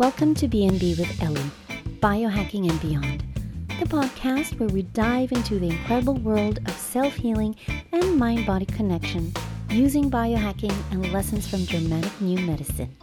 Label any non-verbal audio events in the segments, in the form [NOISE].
Welcome to B&B with Ellie, Biohacking and Beyond, the podcast where we dive into the incredible world of self-healing and mind-body connection using biohacking and lessons from Germanic New Medicine.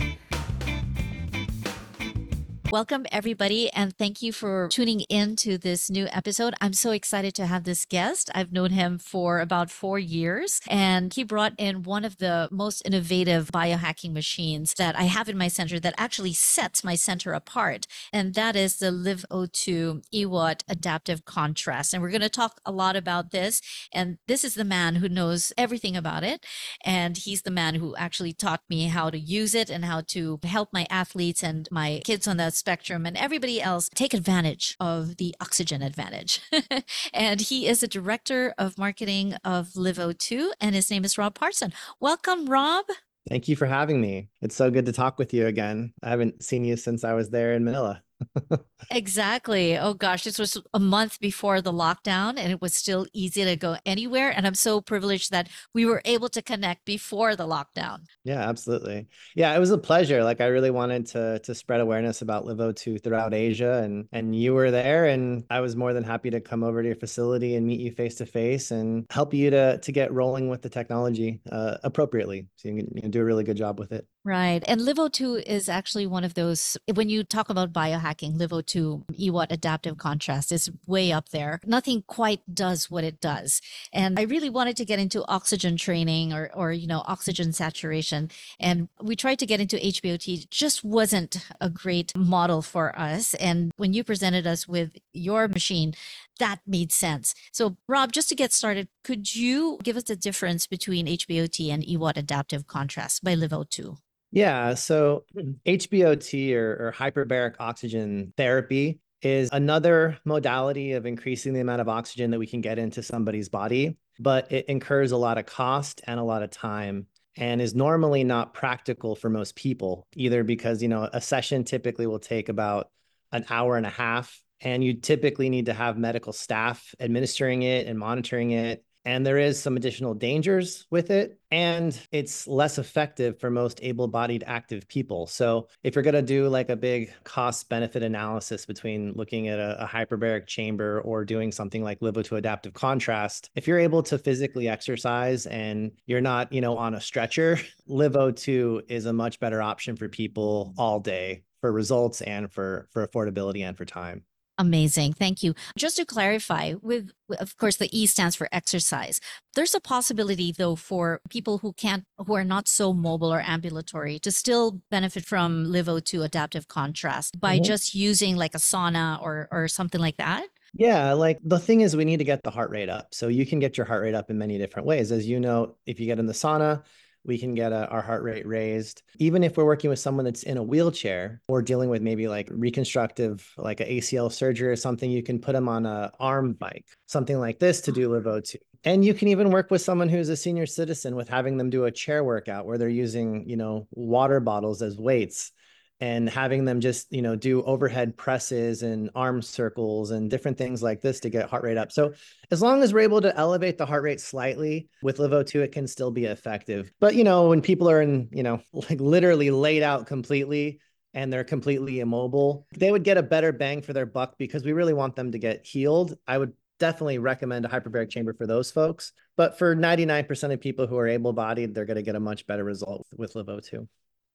Welcome, everybody, and thank you for tuning in to this new episode. I'm so excited to have this guest. I've known him for about four years, and he brought in one of the most innovative biohacking machines that I have in my center that actually sets my center apart, and that is the LiveO2 EWOT Adaptive Contrast. And we're going to talk a lot about this, and this is the man who knows everything about it, and he's the man who actually taught me how to use it and how to help my athletes and my kids on the spectrum and everybody else take advantage of the oxygen advantage. [LAUGHS] and he is a director of marketing of LiveO2, and his name is Rob Parson. Welcome, Rob. Thank you for having me. It's so good to talk with you again. I haven't seen you since I was there in Manila [LAUGHS] exactly. Oh gosh, this was a month before the lockdown and it was still easy to go anywhere. And I'm so privileged that we were able to connect before the lockdown. Yeah, absolutely. Yeah, it was a pleasure. Like I really wanted to to spread awareness about LiveO2 throughout Asia and and you were there and I was more than happy to come over to your facility and meet you face to face and help you to to get rolling with the technology uh, appropriately. So you can, you can do a really good job with it. Right. And LiveO2 is actually one of those, when you talk about biohacking, LiveO2, EWOT adaptive contrast is way up there. Nothing quite does what it does. And I really wanted to get into oxygen training or, or, you know, oxygen saturation. And we tried to get into HBOT, just wasn't a great model for us. And when you presented us with your machine, that made sense. So, Rob, just to get started, could you give us the difference between HBOT and EWOT adaptive contrast by LiveO2? Yeah. So [CLEARS THROAT] HBOT or, or hyperbaric oxygen therapy is another modality of increasing the amount of oxygen that we can get into somebody's body, but it incurs a lot of cost and a lot of time and is normally not practical for most people, either because, you know, a session typically will take about an hour and a half and you typically need to have medical staff administering it and monitoring it and there is some additional dangers with it and it's less effective for most able-bodied active people. So if you're going to do like a big cost benefit analysis between looking at a, a hyperbaric chamber or doing something like LiveO2 adaptive contrast if you're able to physically exercise and you're not you know on a stretcher [LAUGHS] LiveO2 is a much better option for people all day for results and for for affordability and for time Amazing. Thank you. Just to clarify, with of course the E stands for exercise. There's a possibility though for people who can't who are not so mobile or ambulatory to still benefit from LiveO2 adaptive contrast by mm-hmm. just using like a sauna or or something like that. Yeah, like the thing is we need to get the heart rate up. So you can get your heart rate up in many different ways. As you know, if you get in the sauna, we can get a, our heart rate raised. Even if we're working with someone that's in a wheelchair or dealing with maybe like reconstructive, like an ACL surgery or something, you can put them on a arm bike, something like this to do ah. LiveO2. And you can even work with someone who's a senior citizen with having them do a chair workout where they're using, you know, water bottles as weights and having them just you know do overhead presses and arm circles and different things like this to get heart rate up. So as long as we're able to elevate the heart rate slightly with LiveO2 it can still be effective. But you know when people are in you know [LAUGHS] like literally laid out completely and they're completely immobile they would get a better bang for their buck because we really want them to get healed. I would definitely recommend a hyperbaric chamber for those folks. But for 99% of people who are able bodied they're going to get a much better result with LiveO2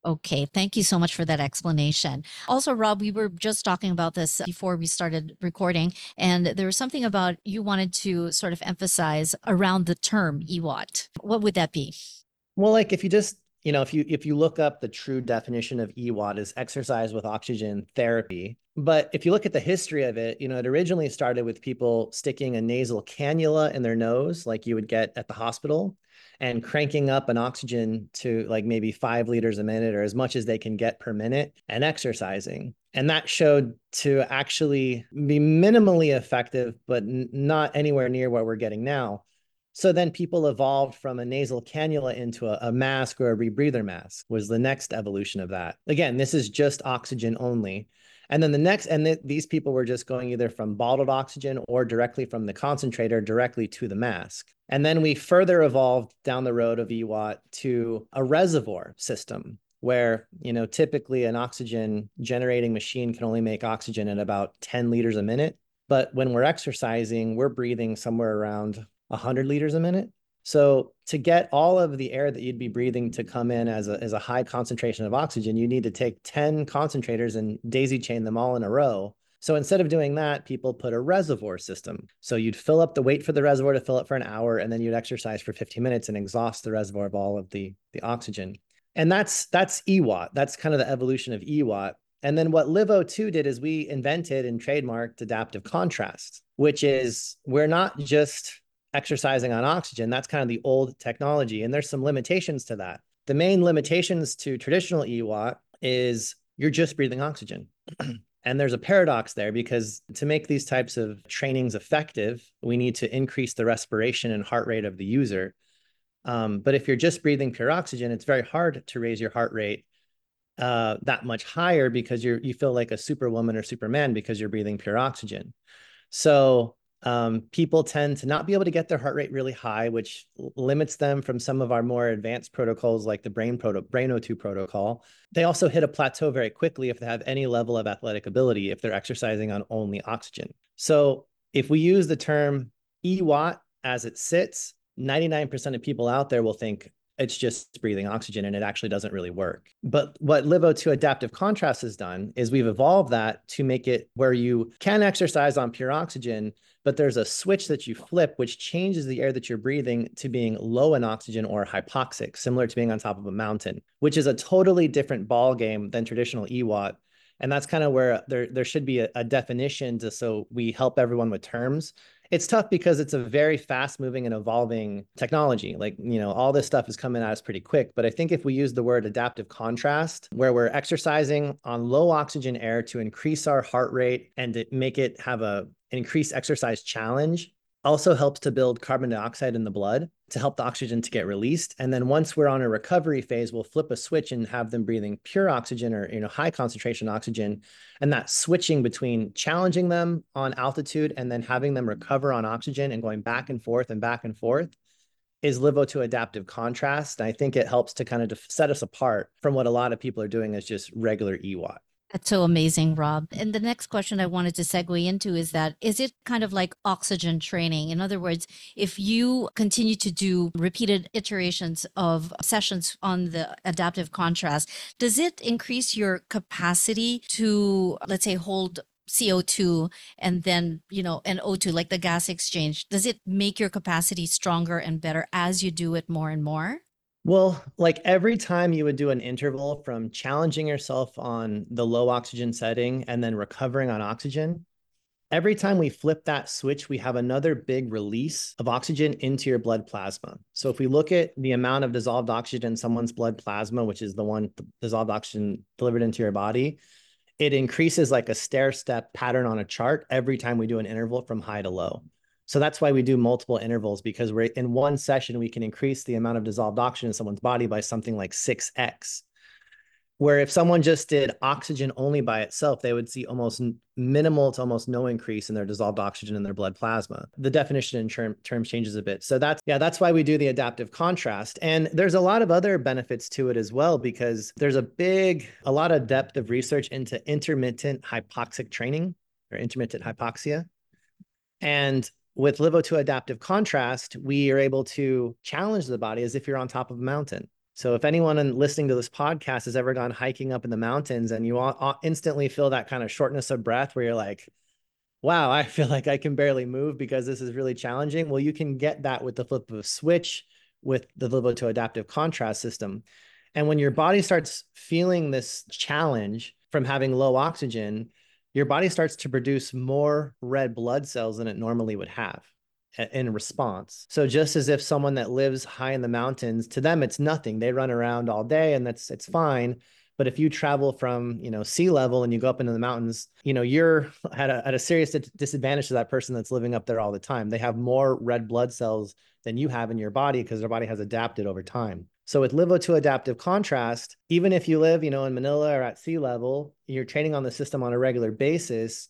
Okay, thank you so much for that explanation. Also, Rob, we were just talking about this before we started recording, and there was something about you wanted to sort of emphasize around the term EWOT. What would that be? Well, like if you just you know if you if you look up the true definition of EWOT is exercise with oxygen therapy but if you look at the history of it you know it originally started with people sticking a nasal cannula in their nose like you would get at the hospital and cranking up an oxygen to like maybe five liters a minute or as much as they can get per minute and exercising. And that showed to actually be minimally effective, but n- not anywhere near what we're getting now. So then people evolved from a nasal cannula into a, a, mask or a rebreather mask was the next evolution of that. Again, this is just oxygen only. And then the next, and th- these people were just going either from bottled oxygen or directly from the concentrator directly to the mask. And then we further evolved down the road of EWOT to a reservoir system where you know typically an oxygen generating machine can only make oxygen at about 10 liters a minute but when we're exercising we're breathing somewhere around 100 liters a minute so to get all of the air that you'd be breathing to come in as a, as a high concentration of oxygen you need to take 10 concentrators and daisy chain them all in a row so instead of doing that, people put a reservoir system. So you'd fill up the wait for the reservoir to fill up for an hour, and then you'd exercise for 15 minutes and exhaust the reservoir of all of the, the oxygen. And that's that's EWOT. That's kind of the evolution of EWOT. And then what LiveO2 did is we invented and trademarked adaptive contrast, which is we're not just exercising on oxygen. That's kind of the old technology. And there's some limitations to that. The main limitations to traditional EWOT is you're just breathing oxygen. [CLEARS THROAT] and there's a paradox there because to make these types of trainings effective, we need to increase the respiration and heart rate of the user. Um, but if you're just breathing pure oxygen, it's very hard to raise your heart rate uh, that much higher because you're you feel like a superwoman or superman because you're breathing pure oxygen. So um, people tend to not be able to get their heart rate really high, which limits them from some of our more advanced protocols like the Brain Proto Brain O2 protocol. They also hit a plateau very quickly if they have any level of athletic ability if they're exercising on only oxygen. So if we use the term EWOT as it sits, 99% of people out there will think it's just breathing oxygen and it actually doesn't really work. But what LiveO2 adaptive contrast has done is we've evolved that to make it where you can exercise on pure oxygen, but there's a switch that you flip which changes the air that you're breathing to being low in oxygen or hypoxic, similar to being on top of a mountain, which is a totally different ball game than traditional EWOT. And that's kind of where there, there should be a, a definition to so we help everyone with terms it's tough because it's a very fast moving and evolving technology. Like, you know, all this stuff is coming at us pretty quick. But I think if we use the word adaptive contrast, where we're exercising on low oxygen air to increase our heart rate and to make it have a increased exercise challenge, also helps to build carbon dioxide in the blood to help the oxygen to get released. And then once we're on a recovery phase, we'll flip a switch and have them breathing pure oxygen or you know high concentration oxygen. And that switching between challenging them on altitude and then having them recover on oxygen and going back and forth and back and forth is LiveO2 adaptive contrast. And I think it helps to kind of set us apart from what a lot of people are doing as just regular EWOT. That's so amazing, Rob. And the next question I wanted to segue into is that is it kind of like oxygen training? In other words, if you continue to do repeated iterations of sessions on the adaptive contrast, does it increase your capacity to, let's say, hold CO2 and then, you know, an O2, like the gas exchange? Does it make your capacity stronger and better as you do it more and more? Well, like every time you would do an interval from challenging yourself on the low oxygen setting and then recovering on oxygen, every time we flip that switch, we have another big release of oxygen into your blood plasma. So if we look at the amount of dissolved oxygen in someone's blood plasma, which is the one dissolved oxygen delivered into your body, it increases like a stair step pattern on a chart every time we do an interval from high to low. So that's why we do multiple intervals because we're in one session, we can increase the amount of dissolved oxygen in someone's body by something like 6x. Where if someone just did oxygen only by itself, they would see almost minimal to almost no increase in their dissolved oxygen in their blood plasma. The definition in term, terms changes a bit. So that's, yeah, that's why we do the adaptive contrast. And there's a lot of other benefits to it as well, because there's a big, a lot of depth of research into intermittent hypoxic training or intermittent hypoxia. And with LiveO2 adaptive contrast, we are able to challenge the body as if you're on top of a mountain. So if anyone listening to this podcast has ever gone hiking up in the mountains and you instantly feel that kind of shortness of breath where you're like, wow, I feel like I can barely move because this is really challenging. Well, you can get that with the flip of a switch with the LiveO2 adaptive contrast system. And when your body starts feeling this challenge from having low oxygen, your body starts to produce more red blood cells than it normally would have in response. So just as if someone that lives high in the mountains, to them it's nothing. They run around all day and that's it's fine. But if you travel from, you know, sea level and you go up into the mountains, you know, you're [LAUGHS] at a, at a serious disadvantage to that person that's living up there all the time. They have more red blood cells than you have in your body because their body has adapted over time. So with LiveO2 adaptive contrast, even if you live, you know, in Manila or at sea level, you're training on the system on a regular basis,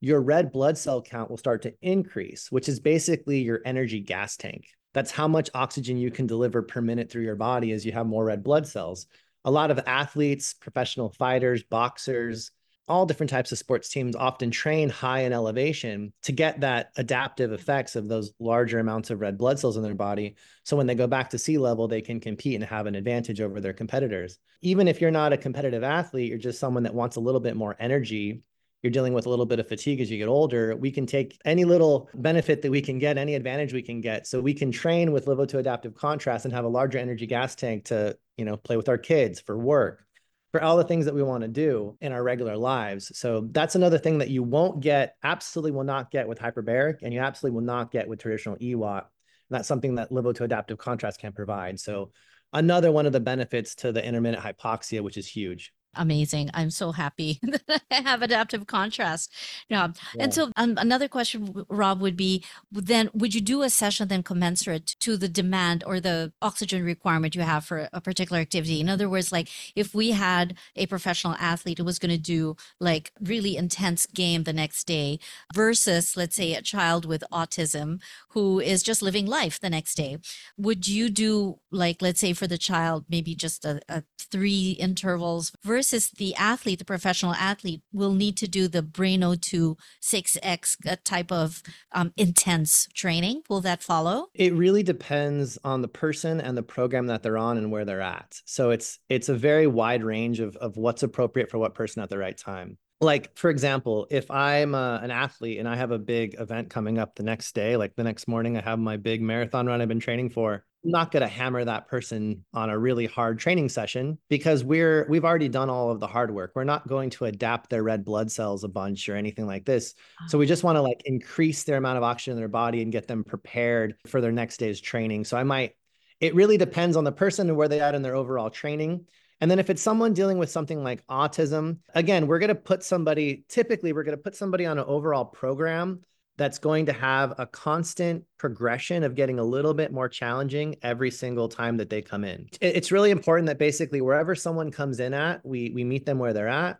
your red blood cell count will start to increase, which is basically your energy gas tank. That's how much oxygen you can deliver per minute through your body as you have more red blood cells. a lot of athletes, professional fighters, boxers, all different types of sports teams often train high in elevation to get that adaptive effects of those larger amounts of red blood cells in their body. So when they go back to sea level, they can compete and have an advantage over their competitors. Even if you're not a competitive athlete, you're just someone that wants a little bit more energy. You're dealing with a little bit of fatigue as you get older. We can take any little benefit that we can get, any advantage we can get. So we can train with LiveO2 adaptive contrast and have a larger energy gas tank to, you know, play with our kids for work, for all the things that we want to do in our regular lives. So that's another thing that you won't get, absolutely will not get with hyperbaric, and you absolutely will not get with traditional EWOT. And that's something that LiveO2 adaptive contrast can provide. So another one of the benefits to the intermittent hypoxia, which is huge amazing. I'm so happy [LAUGHS] that I have adaptive contrast. Yeah. yeah. And so um, another question, Rob, would be then would you do a session then commensurate to the demand or the oxygen requirement you have for a particular activity? In other words, like if we had a professional athlete who was going to do like really intense game the next day versus let's say a child with autism who is just living life the next day, would you do like let's say for the child maybe just a, a three intervals versus versus the athlete, the professional athlete, will need to do the Brain O2 6X uh, type of um, intense training. Will that follow? It really depends on the person and the program that they're on and where they're at. So it's it's a very wide range of of what's appropriate for what person at the right time like for example if i'm uh, an athlete and i have a big event coming up the next day like the next morning i have my big marathon run i've been training for I'm not going to hammer that person on a really hard training session because we're we've already done all of the hard work. We're not going to adapt their red blood cells a bunch or anything like this. So we ah. just want to like increase their amount of oxygen in their body and get them prepared for their next day's training. So I might it really depends on the person and where they at in their overall training. And then if it's someone dealing with something like autism, again, we're going to put somebody, typically, we're going to put somebody on an overall program that's going to have a constant progression of getting a little bit more challenging every single time that they come in. It's really important that basically wherever someone comes in at, we we meet them where they're at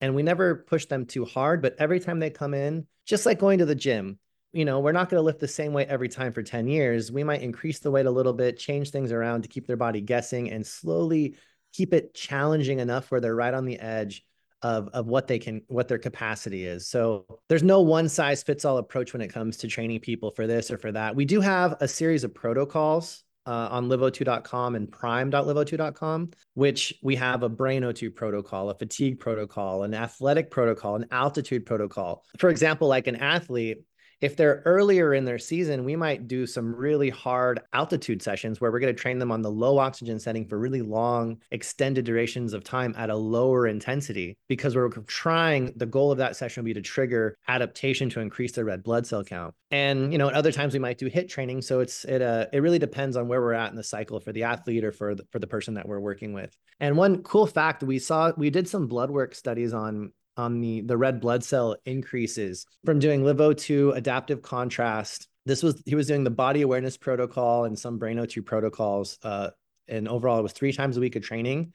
and we never push them too hard, but every time they come in, just like going to the gym, you know, we're not going to lift the same weight every time for 10 years. We might increase the weight a little bit, change things around to keep their body guessing and slowly keep it challenging enough where they're right on the edge of, of what they can what their capacity is so there's no one size fits all approach when it comes to training people for this or for that we do have a series of protocols uh, on liveo2.com and prime.liveo2.com, which we have a brain O2 protocol, a fatigue protocol, an athletic protocol, an altitude protocol. For example, like an athlete, if they're earlier in their season, we might do some really hard altitude sessions where we're going to train them on the low oxygen setting for really long, extended durations of time at a lower intensity because we're trying the goal of that session will be to trigger adaptation to increase their red blood cell count. And you know, at other times we might do hit training, so it's it uh it really depends on where we're at in the cycle for the athlete or for the, for the person that we're working with. And one cool fact we saw we did some blood work studies on on the, the red blood cell increases from doing LiveO2 adaptive contrast. This was, he was doing the body awareness protocol and some brain O2 protocols. Uh, and overall, it was three times a week of training.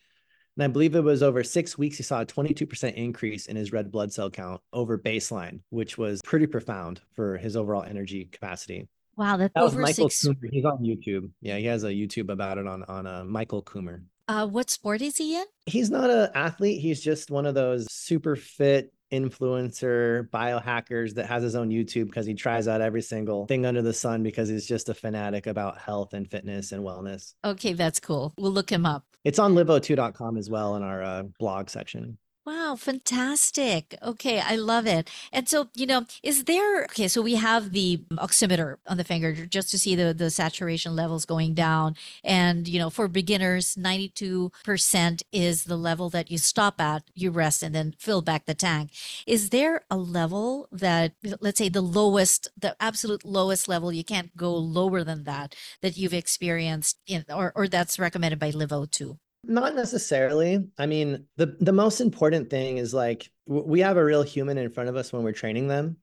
And I believe it was over six weeks, he saw a 22% increase in his red blood cell count over baseline, which was pretty profound for his overall energy capacity. Wow, that's that was Michael six... Coomer. He's on YouTube. Yeah, he has a YouTube about it on on uh, Michael Coomer. Uh, what sport is he in? He's not an athlete. He's just one of those super fit influencer biohackers that has his own YouTube because he tries out every single thing under the sun because he's just a fanatic about health and fitness and wellness. Okay, that's cool. We'll look him up. It's on liveo2.com as well in our uh, blog section. Wow, fantastic. Okay, I love it. And so, you know, is there okay, so we have the oximeter on the finger just to see the the saturation levels going down. And, you know, for beginners, 92% is the level that you stop at, you rest and then fill back the tank. Is there a level that let's say the lowest, the absolute lowest level, you can't go lower than that that you've experienced in or or that's recommended by LiveO2? Not necessarily. I mean, the the most important thing is like we have a real human in front of us when we're training them.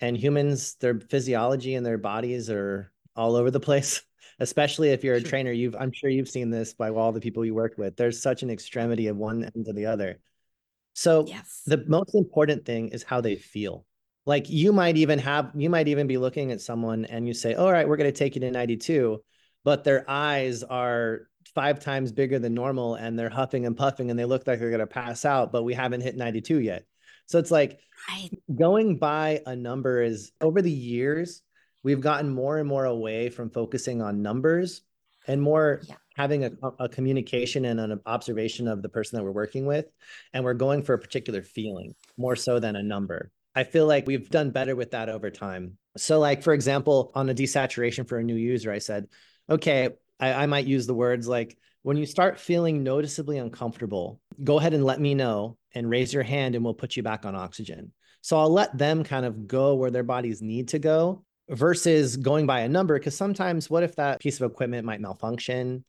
And humans, their physiology and their bodies are all over the place. [LAUGHS] Especially if you're a trainer, you've I'm sure you've seen this by all the people you work with. There's such an extremity of one end to the other. So yes. the most important thing is how they feel. Like you might even have you might even be looking at someone and you say, "All right, we're going to take you to 92," but their eyes are five times bigger than normal and they're huffing and puffing and they look like they're going to pass out, but we haven't hit 92 yet. So it's like right. going by a number is over the years, we've gotten more and more away from focusing on numbers and more yeah. having a, a communication and an observation of the person that we're working with. And we're going for a particular feeling more so than a number. I feel like we've done better with that over time. So, like, for example, on a desaturation for a new user, I said, okay, I, I might use the words like, when you start feeling noticeably uncomfortable, go ahead and let me know and raise your hand and we'll put you back on oxygen. So I'll let them kind of go where their bodies need to go versus going by a number. Because sometimes, what if that piece of equipment might malfunction?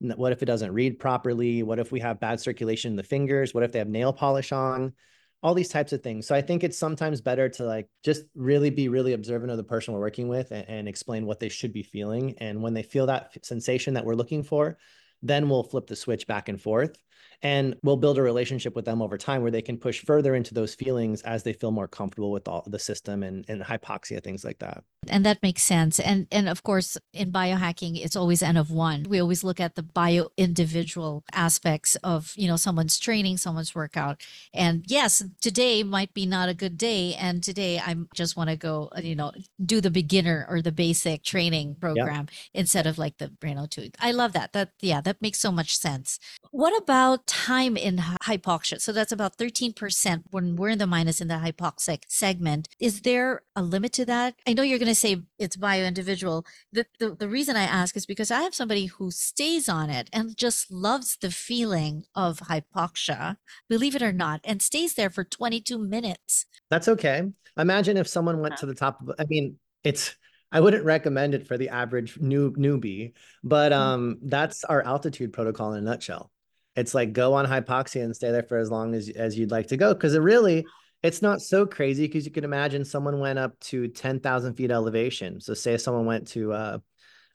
What if it doesn't read properly? What if we have bad circulation in the fingers? What if they have nail polish on? All these types of things. So I think it's sometimes better to like just really be really observant of the person we're working with and, and, explain what they should be feeling. And when they feel that sensation that we're looking for, then we'll flip the switch back and forth and we'll build a relationship with them over time where they can push further into those feelings as they feel more comfortable with all the system and, and hypoxia things like that. And that makes sense. And and of course in biohacking it's always n of one. We always look at the bio individual aspects of you know someone's training someone's workout. And yes today might be not a good day. And today i just want to go you know do the beginner or the basic training program yeah. instead of like the you know to i love that. That yeah that makes so much sense. What about time in hypoxia? So that's about 13% when we're in the minus in the hypoxic segment. Is there a limit to that? I know you're going to say it's bio individual. The, the, the reason I ask is because I have somebody who stays on it and just loves the feeling of hypoxia, believe it or not, and stays there for 22 minutes. That's okay. Imagine if someone went to the top of, I mean, it's, I wouldn't recommend it for the average new newbie, but mm. um, that's our altitude protocol in a nutshell it's like go on hypoxia and stay there for as long as as you'd like to go because it really it's not so crazy because you can imagine someone went up to 10,000 feet elevation. So say someone went to uh,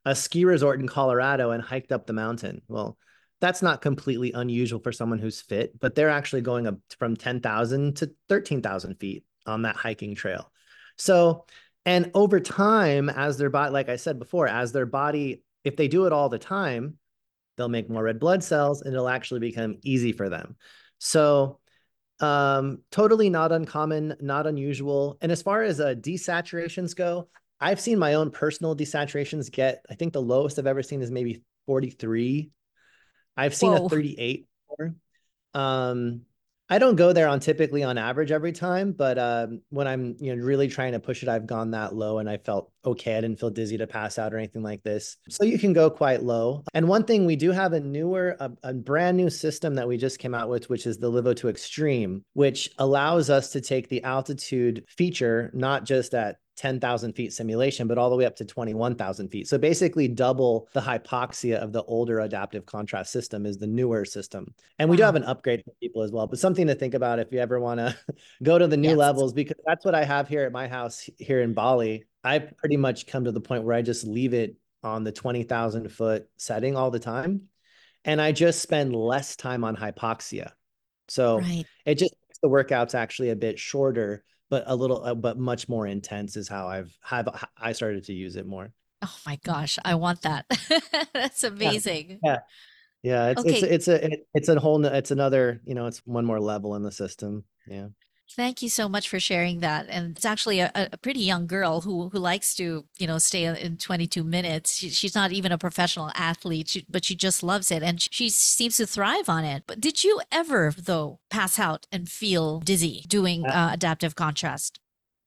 a ski resort in Colorado and hiked up the mountain. Well, that's not completely unusual for someone who's fit, but they're actually going up from 10,000 to 13,000 feet on that hiking trail. So, and over time, as their body, like I said before, as their body, if they do it all the time, they'll make more red blood cells and it'll actually become easy for them. So um, totally not uncommon, not unusual. And as far as uh, desaturations go, I've seen my own personal desaturations get, I think the lowest I've ever seen is maybe 43. I've seen Whoa. a 38 before. Um, I don't go there on typically on average every time, but um, when I'm you know really trying to push it, I've gone that low and I felt okay. I didn't feel dizzy to pass out or anything like this. So you can go quite low. And one thing we do have a newer, a, a brand new system that we just came out with, which is the LiveO2 Extreme, which allows us to take the altitude feature not just at 10,000 feet simulation, but all the way up to 21,000 feet. So basically, double the hypoxia of the older adaptive contrast system is the newer system. And we wow. do have an upgrade for people as well, but something to think about if you ever want to [LAUGHS] go to the new yes. levels, because that's what I have here at my house here in Bali. I pretty much come to the point where I just leave it on the 20,000 foot setting all the time. And I just spend less time on hypoxia. So right. it just makes the workouts actually a bit shorter but a little uh, but much more intense is how I've have I started to use it more. Oh my gosh, I want that. [LAUGHS] That's amazing. Yeah. yeah. yeah. it's okay. it's it's a it's a whole it's another, you know, it's one more level in the system. Yeah. Thank you so much for sharing that. And it's actually a, a pretty young girl who who likes to, you know, stay in 22 minutes. She, she's not even a professional athlete, she, but she just loves it and she, seems to thrive on it. But did you ever, though, pass out and feel dizzy doing uh, adaptive contrast?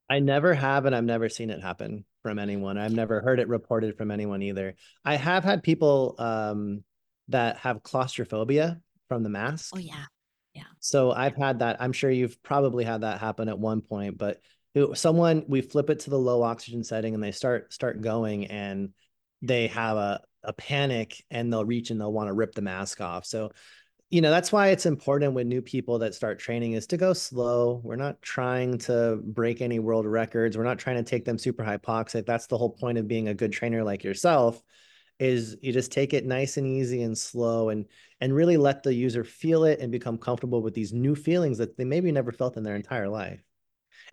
I never have, and I've never seen it happen from anyone. I've never heard it reported from anyone either. I have had people um, that have claustrophobia from the mask. Oh yeah. Yeah. So I've had that. I'm sure you've probably had that happen at one point, but someone we flip it to the low oxygen setting and they start start going and they have a a panic and they'll reach and they'll want to rip the mask off. So you know that's why it's important with new people that start training is to go slow we're not trying to break any world records we're not trying to take them super hypoxic that's the whole point of being a good trainer like yourself is you just take it nice and easy and slow and and really let the user feel it and become comfortable with these new feelings that they maybe never felt in their entire life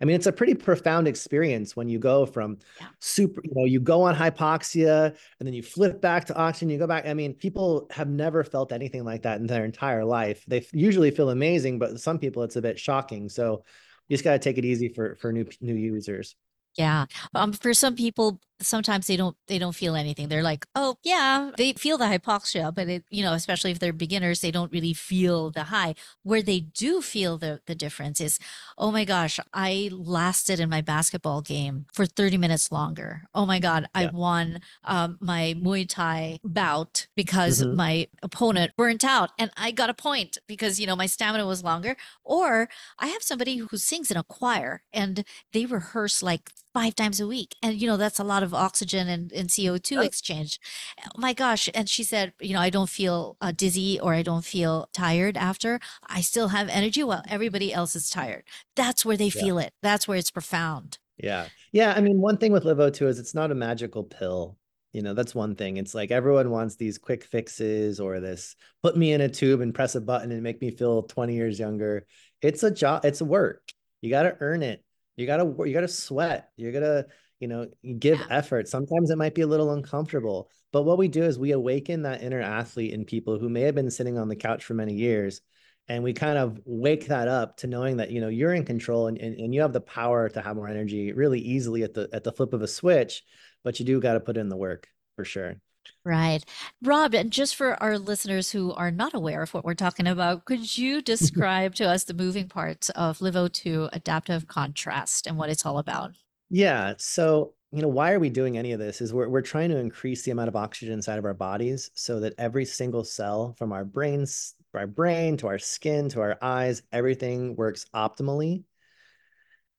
I mean, it's a pretty profound experience when you go from yeah. super, you know, you go on hypoxia and then you flip back to oxygen, you go back. I mean, people have never felt anything like that in their entire life. They usually feel amazing, but some people it's a bit shocking. So you just got to take it easy for for new new users. Yeah. Um, for some people, sometimes they don't they don't feel anything. They're like, oh yeah, they feel the hypoxia, but it, you know, especially if they're beginners, they don't really feel the high. Where they do feel the the difference is, oh my gosh, I lasted in my basketball game for 30 minutes longer. Oh my God, yeah. I won um, my Muay Thai bout because mm-hmm. my opponent burnt out and I got a point because you know my stamina was longer. Or I have somebody who sings in a choir and they rehearse like five times a week. And, you know, that's a lot of oxygen and, and CO2 oh. exchange. Oh my gosh. And she said, you know, I don't feel uh, dizzy or I don't feel tired after. I still have energy while everybody else is tired. That's where they yeah. feel it. That's where it's profound. Yeah. Yeah. I mean, one thing with LiveO2 is it's not a magical pill. You know, that's one thing. It's like everyone wants these quick fixes or this put me in a tube and press a button and make me feel 20 years younger. It's a job, it's a work. You got to earn it you gotta you gotta sweat. You're gonna you know give yeah. effort. Sometimes it might be a little uncomfortable but what we do is we awaken that inner athlete in people who may have been sitting on the couch for many years and we kind of wake that up to knowing that you know you're in control and, and, and you have the power to have more energy really easily at the at the flip of a switch but you do got to put in the work for sure Right. Rob, and just for our listeners who are not aware of what we're talking about, could you [LAUGHS] describe to us the moving parts of LiveO2 adaptive contrast and what it's all about? Yeah. So, you know, why are we doing any of this? Is we're, we're trying to increase the amount of oxygen inside of our bodies so that every single cell from our brains, our brain to our skin to our eyes, everything works optimally.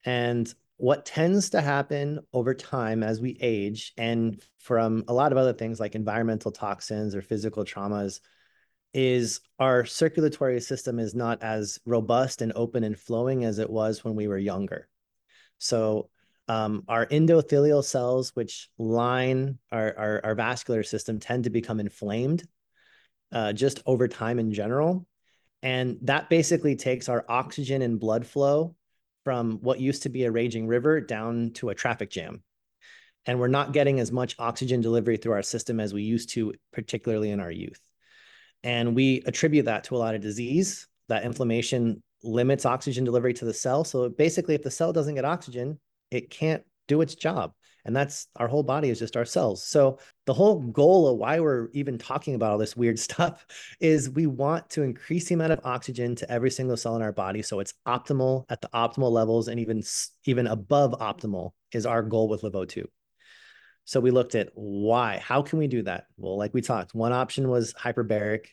And what tends to happen over time as we age and from a lot of other things like environmental toxins or physical traumas is our circulatory system is not as robust and open and flowing as it was when we were younger. So um, our endothelial cells, which line our, our, our, vascular system, tend to become inflamed uh, just over time in general. And that basically takes our oxygen and blood flow from what used to be a raging river down to a traffic jam. And we're not getting as much oxygen delivery through our system as we used to, particularly in our youth. And we attribute that to a lot of disease. That inflammation limits oxygen delivery to the cell. So basically, if the cell doesn't get oxygen, it can't do its job and that's our whole body is just our cells so the whole goal of why we're even talking about all this weird [LAUGHS] stuff is we want to increase the amount of oxygen to every single cell in our body. So it's optimal at the optimal levels and even even above optimal is our goal with LiveO2 so we looked at why how can we do that? Well like we talked one option was hyperbaric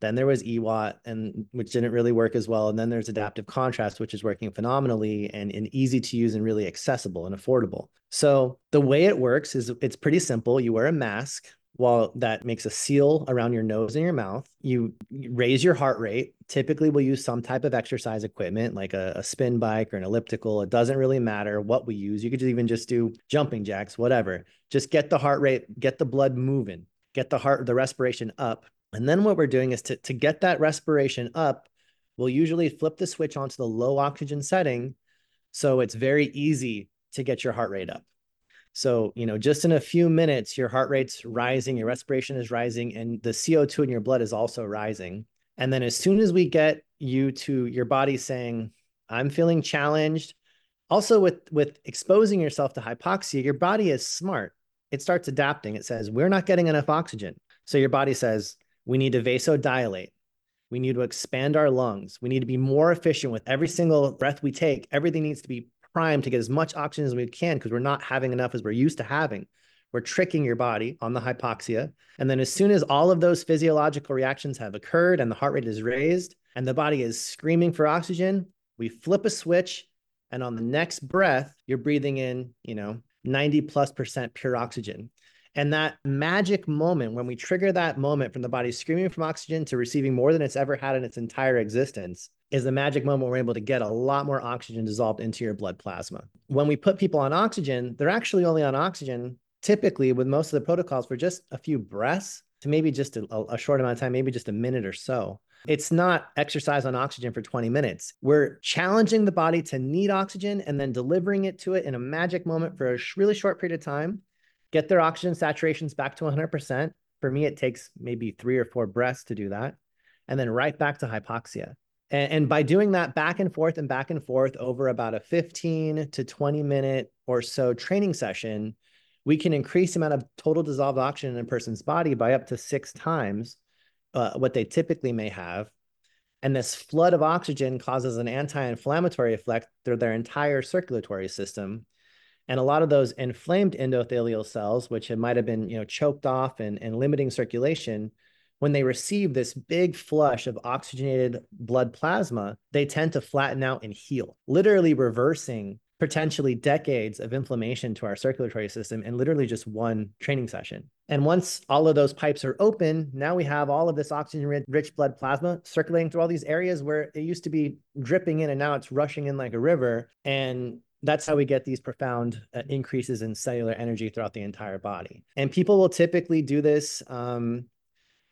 then there was EWOT, and which didn't really work as well. And then there's adaptive contrast, which is working phenomenally and, and easy to use and really accessible and affordable. So the way it works is it's pretty simple. You wear a mask while that makes a seal around your nose and your mouth. You raise your heart rate. Typically, we'll use some type of exercise equipment like a, a, spin bike or an elliptical. It doesn't really matter what we use. You could even just do jumping jacks, whatever. Just get the heart rate, get the blood moving, get the heart, the respiration up. And then what we're doing is to, to get that respiration up, we'll usually flip the switch onto the low oxygen setting. So it's very easy to get your heart rate up. So, you know, just in a few minutes, your heart rate's rising, your respiration is rising, and the CO2 in your blood is also rising. And then as soon as we get you to your body saying, I'm feeling challenged, also with with exposing yourself to hypoxia, your body is smart. It starts adapting. It says, we're not getting enough oxygen. So your body says, we need to vasodilate. We need to expand our lungs. We need to be more efficient with every single breath we take. Everything needs to be primed to get as much oxygen as we can because we're not having enough as we're used to having. We're tricking your body on the hypoxia. And then, as soon as all of those physiological reactions have occurred and the heart rate is raised and the body is screaming for oxygen, we flip a switch. And on the next breath, you're breathing in, you know, 90 plus percent pure oxygen. And that magic moment, when we trigger that moment from the body screaming from oxygen to receiving more than it's ever had in its entire existence, is the magic moment we're able to get a lot more oxygen dissolved into your blood plasma. When we put people on oxygen, they're actually only on oxygen, typically with most of the protocols, for just a few breaths to maybe just a, a short amount of time, maybe just a minute or so. It's not exercise on oxygen for 20 minutes. We're challenging the body to need oxygen and then delivering it to it in a magic moment for a really short period of time, get their oxygen saturations back to 100%. For me, it takes maybe three or four breaths to do that, and then right back to hypoxia. And, and by doing that back and forth and back and forth over about a 15 to 20 minute or so training session, we can increase the amount of total dissolved oxygen in a person's body by up to six times uh, what they typically may have. And this flood of oxygen causes an anti-inflammatory effect through their entire circulatory system. And a lot of those inflamed endothelial cells, which might have been you know, choked off and, and limiting circulation, when they receive this big flush of oxygenated blood plasma, they tend to flatten out and heal, literally reversing potentially decades of inflammation to our circulatory system in literally just one training session. And once all of those pipes are open, now we have all of this oxygen rich blood plasma circulating through all these areas where it used to be dripping in and now it's rushing in like a river. And that's how we get these profound uh, increases in cellular energy throughout the entire body. And people will typically do this. Um,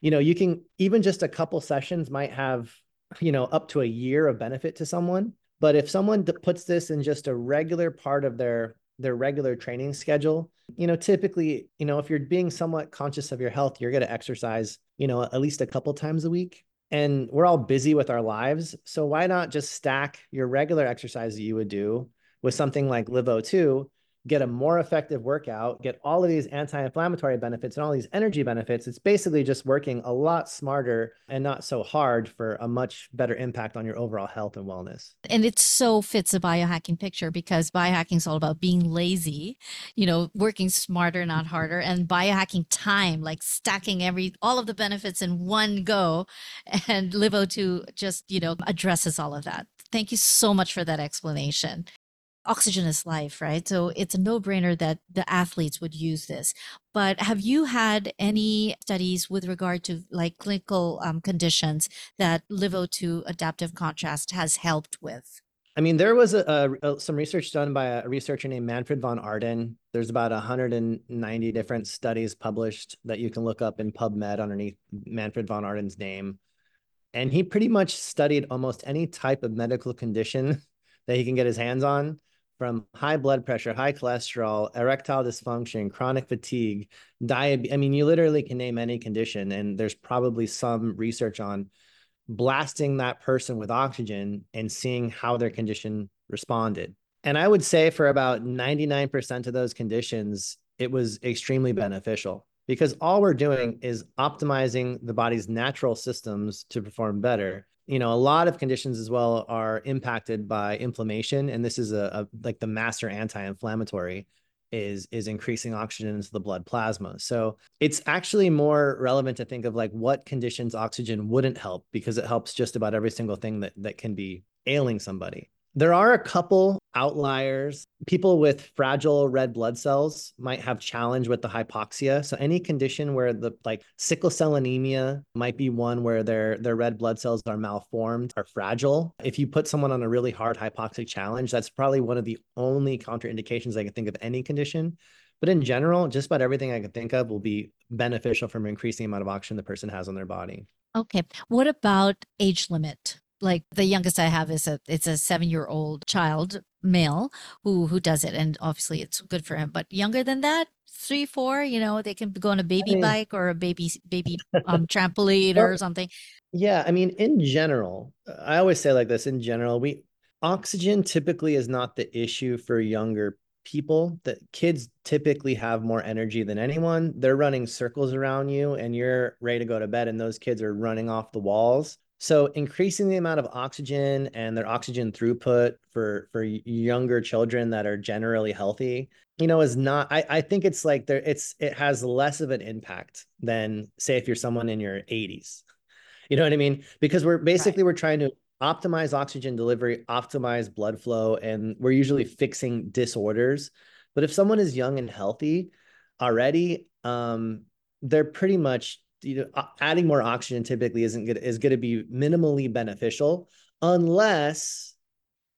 you know, you can even just a couple sessions might have, you know, up to a year of benefit to someone. But if someone puts this in just a regular part of their their regular training schedule, you know, typically, you know, if you're being somewhat conscious of your health, you're going to exercise, you know, at least a couple times a week. And we're all busy with our lives. So why not just stack your regular exercise that you would do with something like LiveO2 get a more effective workout, get all of these anti-inflammatory benefits and all these energy benefits. It's basically just working a lot smarter and not so hard for a much better impact on your overall health and wellness. And it so fits the biohacking picture because biohacking is all about being lazy, you know, working smarter, not harder, and biohacking time, like stacking every all of the benefits in one go. And LiveO2 just, you know, addresses all of that. Thank you so much for that explanation oxygen is life, right? So it's a no brainer that the athletes would use this. But have you had any studies with regard to like clinical um, conditions that LiveO2 adaptive contrast has helped with? I mean, there was a, a, some research done by a researcher named Manfred von Ardenne. There's about 190 different studies published that you can look up in PubMed underneath Manfred von Ardenne's name. And he pretty much studied almost any type of medical condition [LAUGHS] that he can get his hands on from high blood pressure, high cholesterol, erectile dysfunction, chronic fatigue, diabetes. I mean, you literally can name any condition, and there's probably some research on blasting that person with oxygen and seeing how their condition responded. And I would say for about 99% of those conditions, it was extremely beneficial because all we're doing is optimizing the body's natural systems to perform better you know a lot of conditions as well are impacted by inflammation and this is a, a like the master anti-inflammatory is is increasing oxygen into the blood plasma. So it's actually more relevant to think of like what conditions oxygen wouldn't help because it helps just about every single thing that that can be ailing somebody there are a couple outliers. People with fragile red blood cells might have challenge with the hypoxia. So any condition where the like sickle cell anemia might be one where their their red blood cells are malformed or fragile. If you put someone on a really hard hypoxic challenge, that's probably one of the only contraindications I can think of any condition. But in general, just about everything I can think of will be beneficial from increasing the amount of oxygen the person has on their body. Okay. What about age limit? Like the youngest I have is a it's a seven year old child male who who does it and obviously it's good for him but younger than that three four you know they can go on a baby I mean, bike or a baby baby [LAUGHS] um trampoline well, or something. Yeah i mean in general i always say like this in general we oxygen typically is not the issue for younger people that kids typically have more energy than anyone. They're running circles around you and you're ready to go to bed and those kids are running off the walls so increasing the amount of oxygen and their oxygen throughput for for younger children that are generally healthy, you know, is not. I I think it's like there. It's it has less of an impact than say if you're someone in your 80s. You know what I mean? Because we're basically right. we're trying to optimize oxygen delivery, optimize blood flow, and we're usually fixing disorders. But if someone is young and healthy already, um, they're pretty much you know adding more oxygen typically isn't good is going to be minimally beneficial unless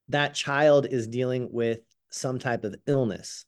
that child is dealing with some type of illness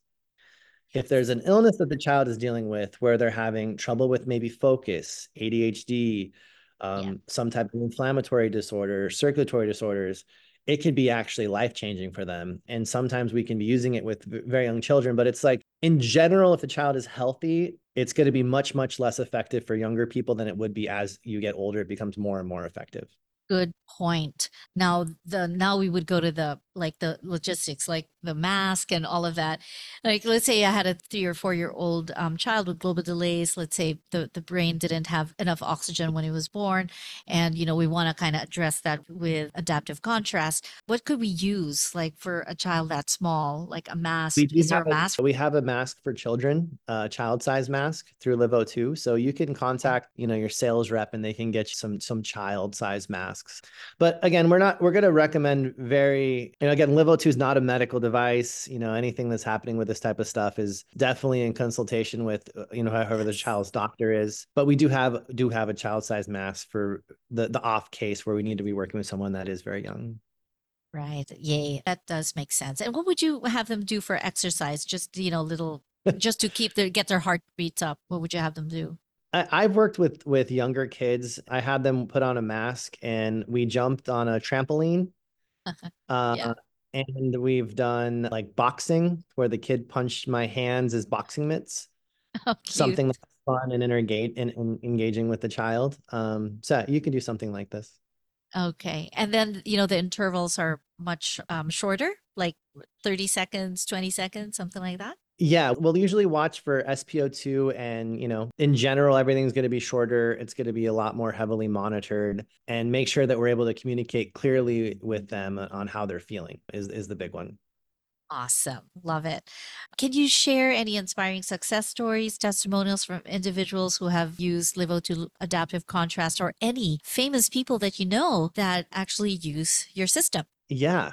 if there's an illness that the child is dealing with where they're having trouble with maybe focus adhd um, Yeah. some type of inflammatory disorder, circulatory disorders, it could be actually life changing for them. And sometimes we can be using it with very young children, but it's like in general, if a child is healthy, it's going to be much, much less effective for younger people than it would be as you get older. It becomes more and more effective. Good point. Now the now we would go to the like the logistics, like the mask and all of that. Like let's say I had a three or four year old um, child with global delays. Let's say the the brain didn't have enough oxygen when he was born, and you know we want to kind of address that with adaptive contrast. What could we use like for a child that small, like a mask? We Is there a have a, mask? we have a mask for children, a child size mask through LiveO2. So you can contact, you know, your sales rep and they can get you some some child size masks. But again, we're not we're going to recommend very, you know, again, LiveO2 is not a medical device. You know, anything that's happening with this type of stuff is definitely in consultation with, uh, you know, however the child's doctor is. But we do have do have a child size mask for the the off case where we need to be working with someone that is very young. Right. Yay. That does make sense. And what would you have them do for exercise? Just, you know, little, [LAUGHS] just to keep their, get their heartbeats up. What would you have them do? I, I've worked with with younger kids. I had them put on a mask and we jumped on a trampoline. Uh, Yeah. and we've done like boxing where the kid punched my hands as boxing mitts, [LAUGHS] Oh, something that's fun and engage and, and engaging with the child. Um, so you can do something like this. Okay. And then, you know, the intervals are much um, shorter, like 30 seconds, 20 seconds, something like that. Yeah, we'll usually watch for SPO2 and, you know, in general, everything's going to be shorter. It's going to be a lot more heavily monitored and make sure that we're able to communicate clearly with them on how they're feeling is, is the big one. Awesome. Love it. Can you share any inspiring success stories, testimonials from individuals who have used LiveO2 adaptive contrast or any famous people that you know that actually use your system? Yeah.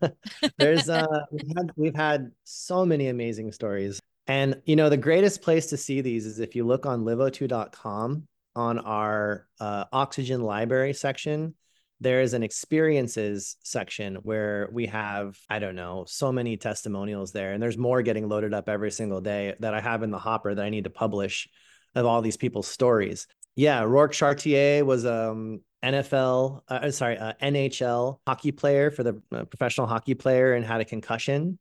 [LAUGHS] There's uh we've had we've had so many amazing stories. And you know, the greatest place to see these is if you look on liveo2.com on our uh, oxygen library section, there is an experiences section where we have, I don't know, so many testimonials there. And there's more getting loaded up every single day that I have in the hopper that I need to publish of all these people's stories. Yeah, Rourke Chartier was um NFL, uh, sorry, uh, NHL hockey player for the uh, professional hockey player and had a concussion.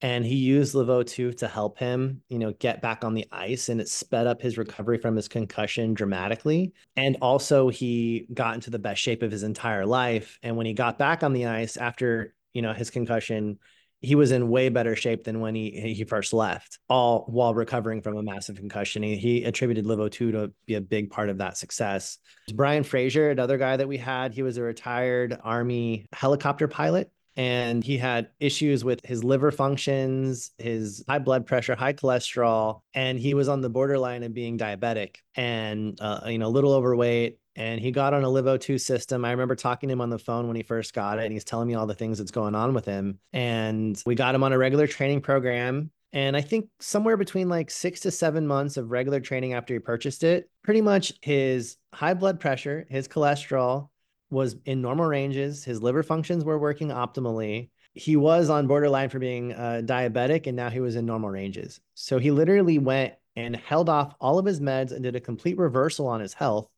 And he used LiveO2 to help him, you know, get back on the ice and it sped up his recovery from his concussion dramatically. And also he got into the best shape of his entire life. And when he got back on the ice after, you know, his concussion, he was in way better shape than when he he first left, all while recovering from a massive concussion. He, he attributed LiveO2 to be a big part of that success. Brian Fraser, another guy that we had, he was a retired Army helicopter pilot. And he had issues with his liver functions, his high blood pressure, high cholesterol, and he was on the borderline of being diabetic and uh, you know a little overweight and he got on a LiveO2 system. I remember talking to him on the phone when he first got it, and he's telling me all the things that's going on with him. And we got him on a regular training program. And I think somewhere between like six to seven months of regular training after he purchased it, pretty much his high blood pressure, his cholesterol was in normal ranges. His liver functions were working optimally. He was on borderline for being uh, diabetic, and now he was in normal ranges. So he literally went and held off all of his meds and did a complete reversal on his health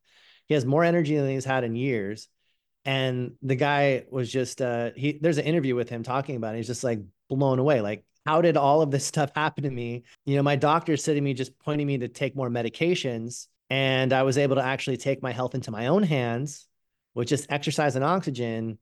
he has more energy than he's had in years. And the guy was just uh he there's an interview with him talking about it. He's just like blown away. Like, how did all of this [LAUGHS] stuff happen to me? You know, my doctor said to me, just pointing me to take more medications. And I was able to actually take my health into my own hands with just exercise and oxygen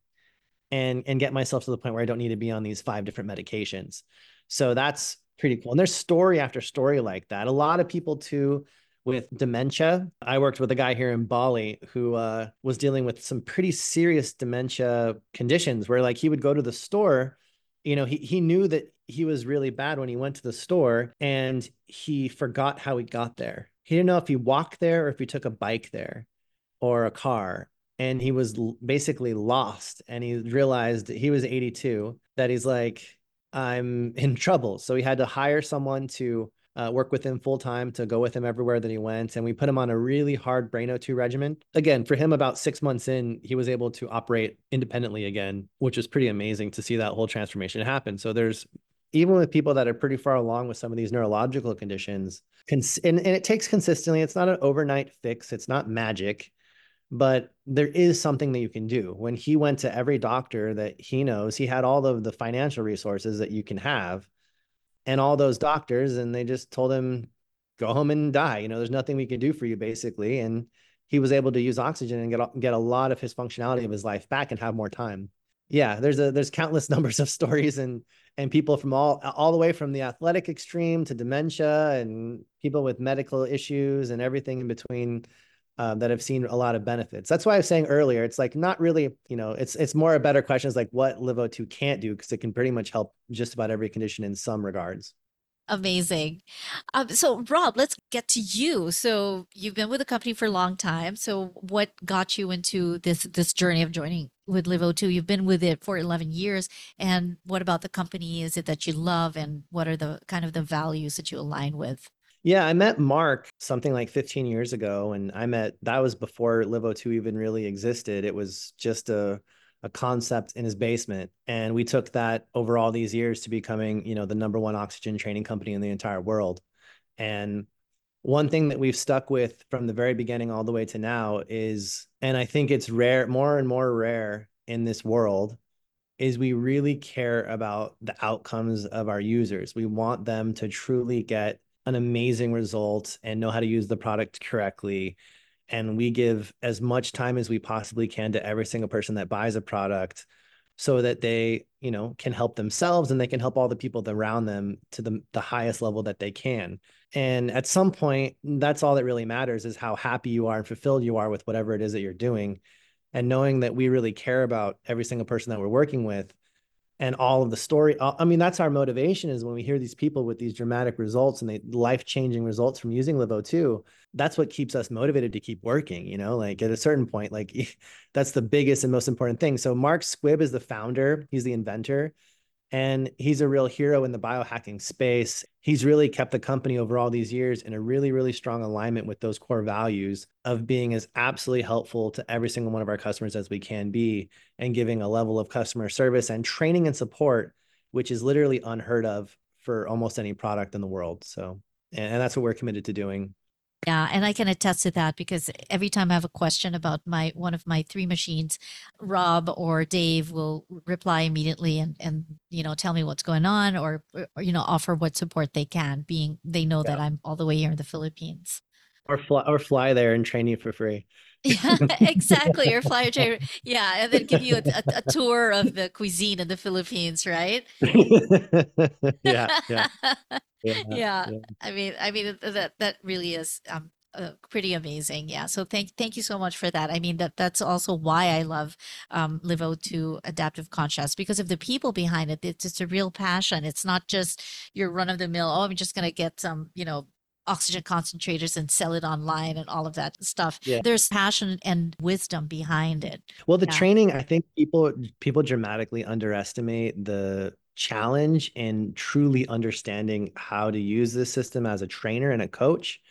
and and get myself to the point where I don't need to be on these five different medications. So that's pretty cool. And there's story after story like that. A lot of people too with dementia. I worked with a guy here in Bali who uh, was dealing with some pretty serious dementia conditions where like he would go to the store, you know, he, he knew that he was really bad when he went to the store and he forgot how he got there. He didn't know if he walked there or if he took a bike there or a car. And he was basically lost. And he realized he was 82 that he's like, I'm in trouble. So he had to hire someone to uh, work with him full time to go with him everywhere that he went. And we put him on a really hard Brain O2 regimen. Again, for him, about six months in, he was able to operate independently again, which was pretty amazing to see that whole transformation happen. So there's even with people that are pretty far along with some of these neurological conditions, cons- and, and it takes consistently, it's not an overnight fix, it's not magic. but there is something that you can do. When he went to every doctor that he knows, he had all of the financial resources that you can have and all those doctors and they just told him go home and die. You know, there's nothing we can do for you basically and he was able to use oxygen and get get a lot of his functionality of his life back and have more time. Yeah, there's a there's countless [LAUGHS] numbers of stories and and people from all all the way from the athletic extreme to dementia and people with medical issues and everything in between uh, that have seen a lot of benefits. That's why I was saying earlier, it's like not really, you know, it's it's more a better question is like what LiveO2 can't do because it can pretty much help just about every condition in some regards. Amazing. Um, so, Rob, let's get to you. So, you've been with the company for a long time. So, what got you into this this journey of joining with LiveO2? You've been with it for 11 years. And what about the company is it that you love and what are the kind of the values that you align with? Yeah, I met Mark something like 15 years ago and I met that was before LiveO2 even really existed. It was just a a concept in his basement and we took that over all these years to becoming you know the number one oxygen training company in the entire world and one thing that we've stuck with from the very beginning all the way to now is and i think it's rare more and more rare in this world is we really care about the outcomes of our users we want them to truly get an amazing result and know how to use the product correctly. And we give as much time as we possibly can to every single person that buys a product so that they you know can help themselves and they can help all the people around them to the, the highest level that they can. And at some point that's all that really matters is how happy you are and fulfilled you are with whatever it is that you're doing. And knowing that we really care about every single person that we're working with and all of the story uh, i mean that's our motivation is when we hear these people with these dramatic results and they life-changing results from using LiveO2 that's what keeps us motivated to keep working you know? Like at a certain point like [LAUGHS] that's the biggest and most important thing. So mark squibb is the founder he's the inventor and he's a real hero in the biohacking space. He's really kept the company over all these years in a really, really strong alignment with those core values of being as absolutely helpful to every single one of our customers as we can be and giving a level of customer service and training and support, which is literally unheard of for almost any product in the world. So, and that's what we're committed to doing. Yeah, and I can attest to that because every time I have a question about my one of my three machines, Rob or Dave will reply immediately and and you know tell me what's going on or, or you know offer what support they can, being they know yeah. that I'm all the way here in the Philippines. Or fly or fly there and train you for free. Yeah, [LAUGHS] [LAUGHS] exactly. Or fly a Yeah, and then give you a, a, a, tour of the cuisine in the Philippines, right? [LAUGHS] yeah, yeah. Yeah, yeah. I mean, I mean that that really is um, uh, pretty amazing. Yeah. So thank thank you so much for that. I mean that that's also why I love um, LiveO2 Adaptive Contrast because of the people behind it. It's just a real passion. It's not just your run of the mill. Oh, I'm just gonna get some, you know, oxygen concentrators and sell it online and all of that stuff. Yeah. There's passion and wisdom behind it. Well, the yeah. training, I think people people dramatically underestimate the challenge in truly understanding how to use this system as a trainer and a coach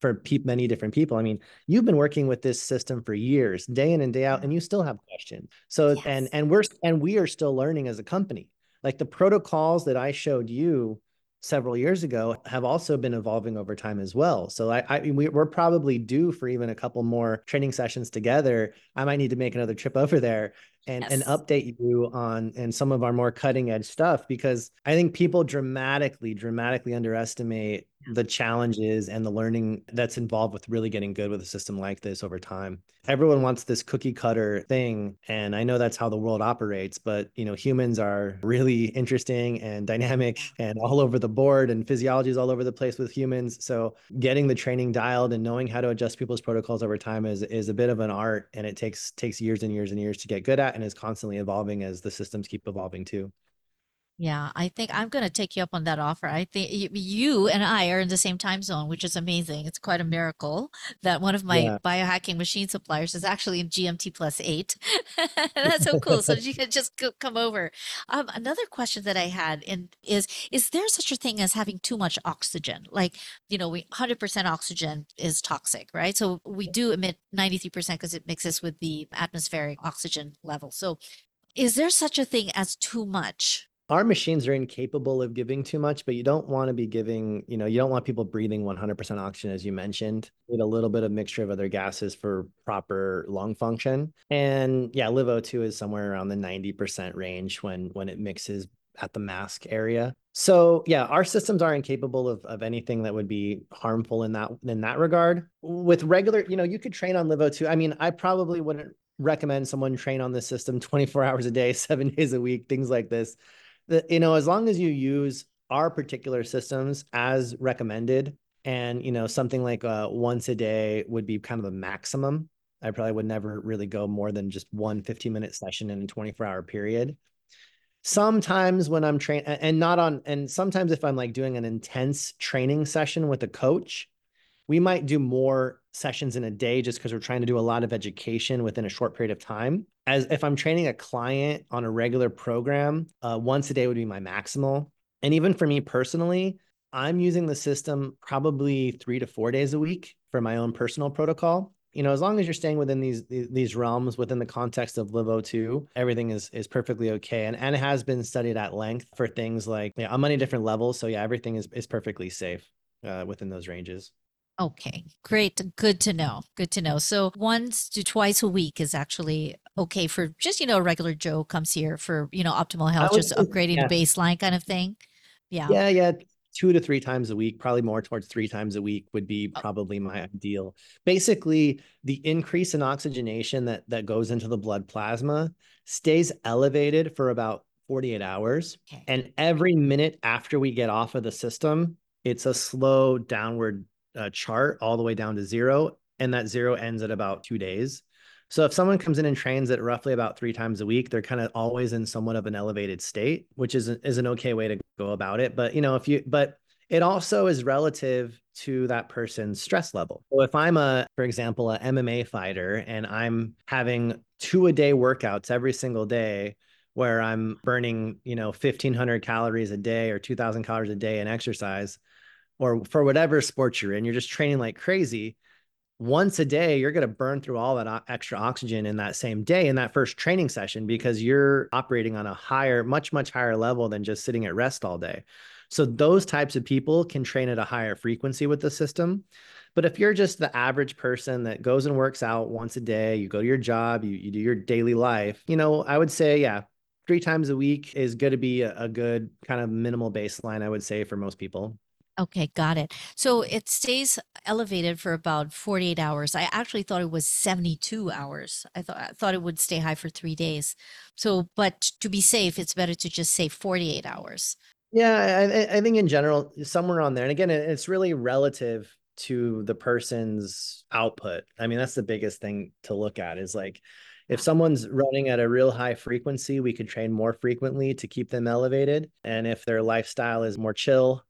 for pe- many different people. I mean, you've been working with this system for years, day in and day out, and you still have questions. So yes. and and we're and we are still learning as a company. Like the protocols that I showed you several years ago have also been evolving over time as well. So I, I we, we're probably due for even a couple more training sessions together. I might need to make another trip over there and, yes. and update you on and some of our more cutting edge stuff because I think people dramatically, dramatically underestimate the challenges and the learning that's involved with really getting good with a system like this over time. Everyone wants this cookie cutter thing and I know that's how the world operates, but you know humans are really interesting and dynamic and all over the board and physiology is all over the place with humans. So getting the training dialed and knowing how to adjust people's protocols over time is is a bit of an art and it takes takes years and years and years to get good at and is constantly evolving as the systems keep evolving too. Yeah, I think I'm going to take you up on that offer. I think you and I are in the same time zone, which is amazing. It's quite a miracle that one of my yeah. biohacking machine suppliers is actually in GMT plus eight. [LAUGHS] That's so cool. so you [LAUGHS] can just come over. Um, another question that I had in, is, is there such a thing as having too much oxygen? Like, you know, we 100% oxygen is toxic, right? So we do emit 93% because it mixes with the atmospheric oxygen level. So is there such a thing as too much? Our machines are incapable of giving too much, but you don't want to be giving, you know, you don't want people breathing 100% oxygen, as you mentioned. with a little bit of mixture of other gases for proper lung function. And yeah, LiveO2 is somewhere around the 90% range when when it mixes at the mask area. So yeah, our systems are incapable of, of anything that would be harmful in that in that regard. With regular, you know, you could train on LiveO2. I mean, I probably wouldn't recommend someone train on this system 24 hours a day, [LAUGHS] seven days a week, things like this. You know, as long as you use our particular systems as recommended, and you know, something like uh, once a day would be kind of the maximum. I probably would never really go more than just one 15 minute session in a 24 hour period sometimes when i'm training and not on and sometimes if i'm like doing an intense training session with a coach we might do more sessions in a day just because we're trying to do a lot of education within a short period of time as if i'm training a client on a regular program uh, once a day would be my maximal and even for me personally i'm using the system probably three to four days a week for my own personal protocol you know, as long as you're staying within these these realms within the context of LiveO2, everything is is perfectly okay. And and it has been studied at length for things like yeah, on many different levels. So yeah, everything is is perfectly safe uh, within those ranges. Okay, great. Good to know. Good to know. So once to twice a week is actually okay for just, you know, a regular Joe comes here for, you know, optimal health, just upgrading yeah. the baseline kind of thing. Yeah. Yeah. Yeah two to three times a week, probably more towards three times a week would be oh. probably my ideal. Basically, the increase in oxygenation that that goes into the blood plasma stays elevated for about 48 hours. Okay. And every minute after we get off of the system, it's a slow downward uh, chart all the way down to zero. And that zero ends at about two days. So if someone comes in and trains at roughly about three times a week, they're kind of always in somewhat of an elevated state, which is is an okay way to go about it. But you know, if you but it also is relative to that person's stress level. So if I'm a, for example, a MMA fighter and I'm having two a day workouts every single day where I'm burning, you know, 1500 calories a day or 2000 calories a day in exercise or for whatever sport you're in, you're just training like crazy once a day, you're going to burn through all that extra oxygen in that same day in that first training session because you're operating on a higher, much, much higher level than just sitting at rest all day. So those types of people can train at a higher frequency with the system. But if you're just the average person that goes and works out once a day, you go to your job, you, you do your daily life, you know, I would say, yeah, three times a week is going to be a, a good kind of minimal baseline, I would say, for most people. Okay, got it. So it stays elevated for about 48 hours. I actually thought it was 72 hours. I thought I thought it would stay high for 3 days. So but to be safe, it's better to just say 48 hours. Yeah, I, I think in general, somewhere on there. And again, it's really relative to the person's output. I mean, that's the biggest thing to look at is like if someone's running at a real high frequency, we could train more frequently to keep them elevated. And if their lifestyle is more chill,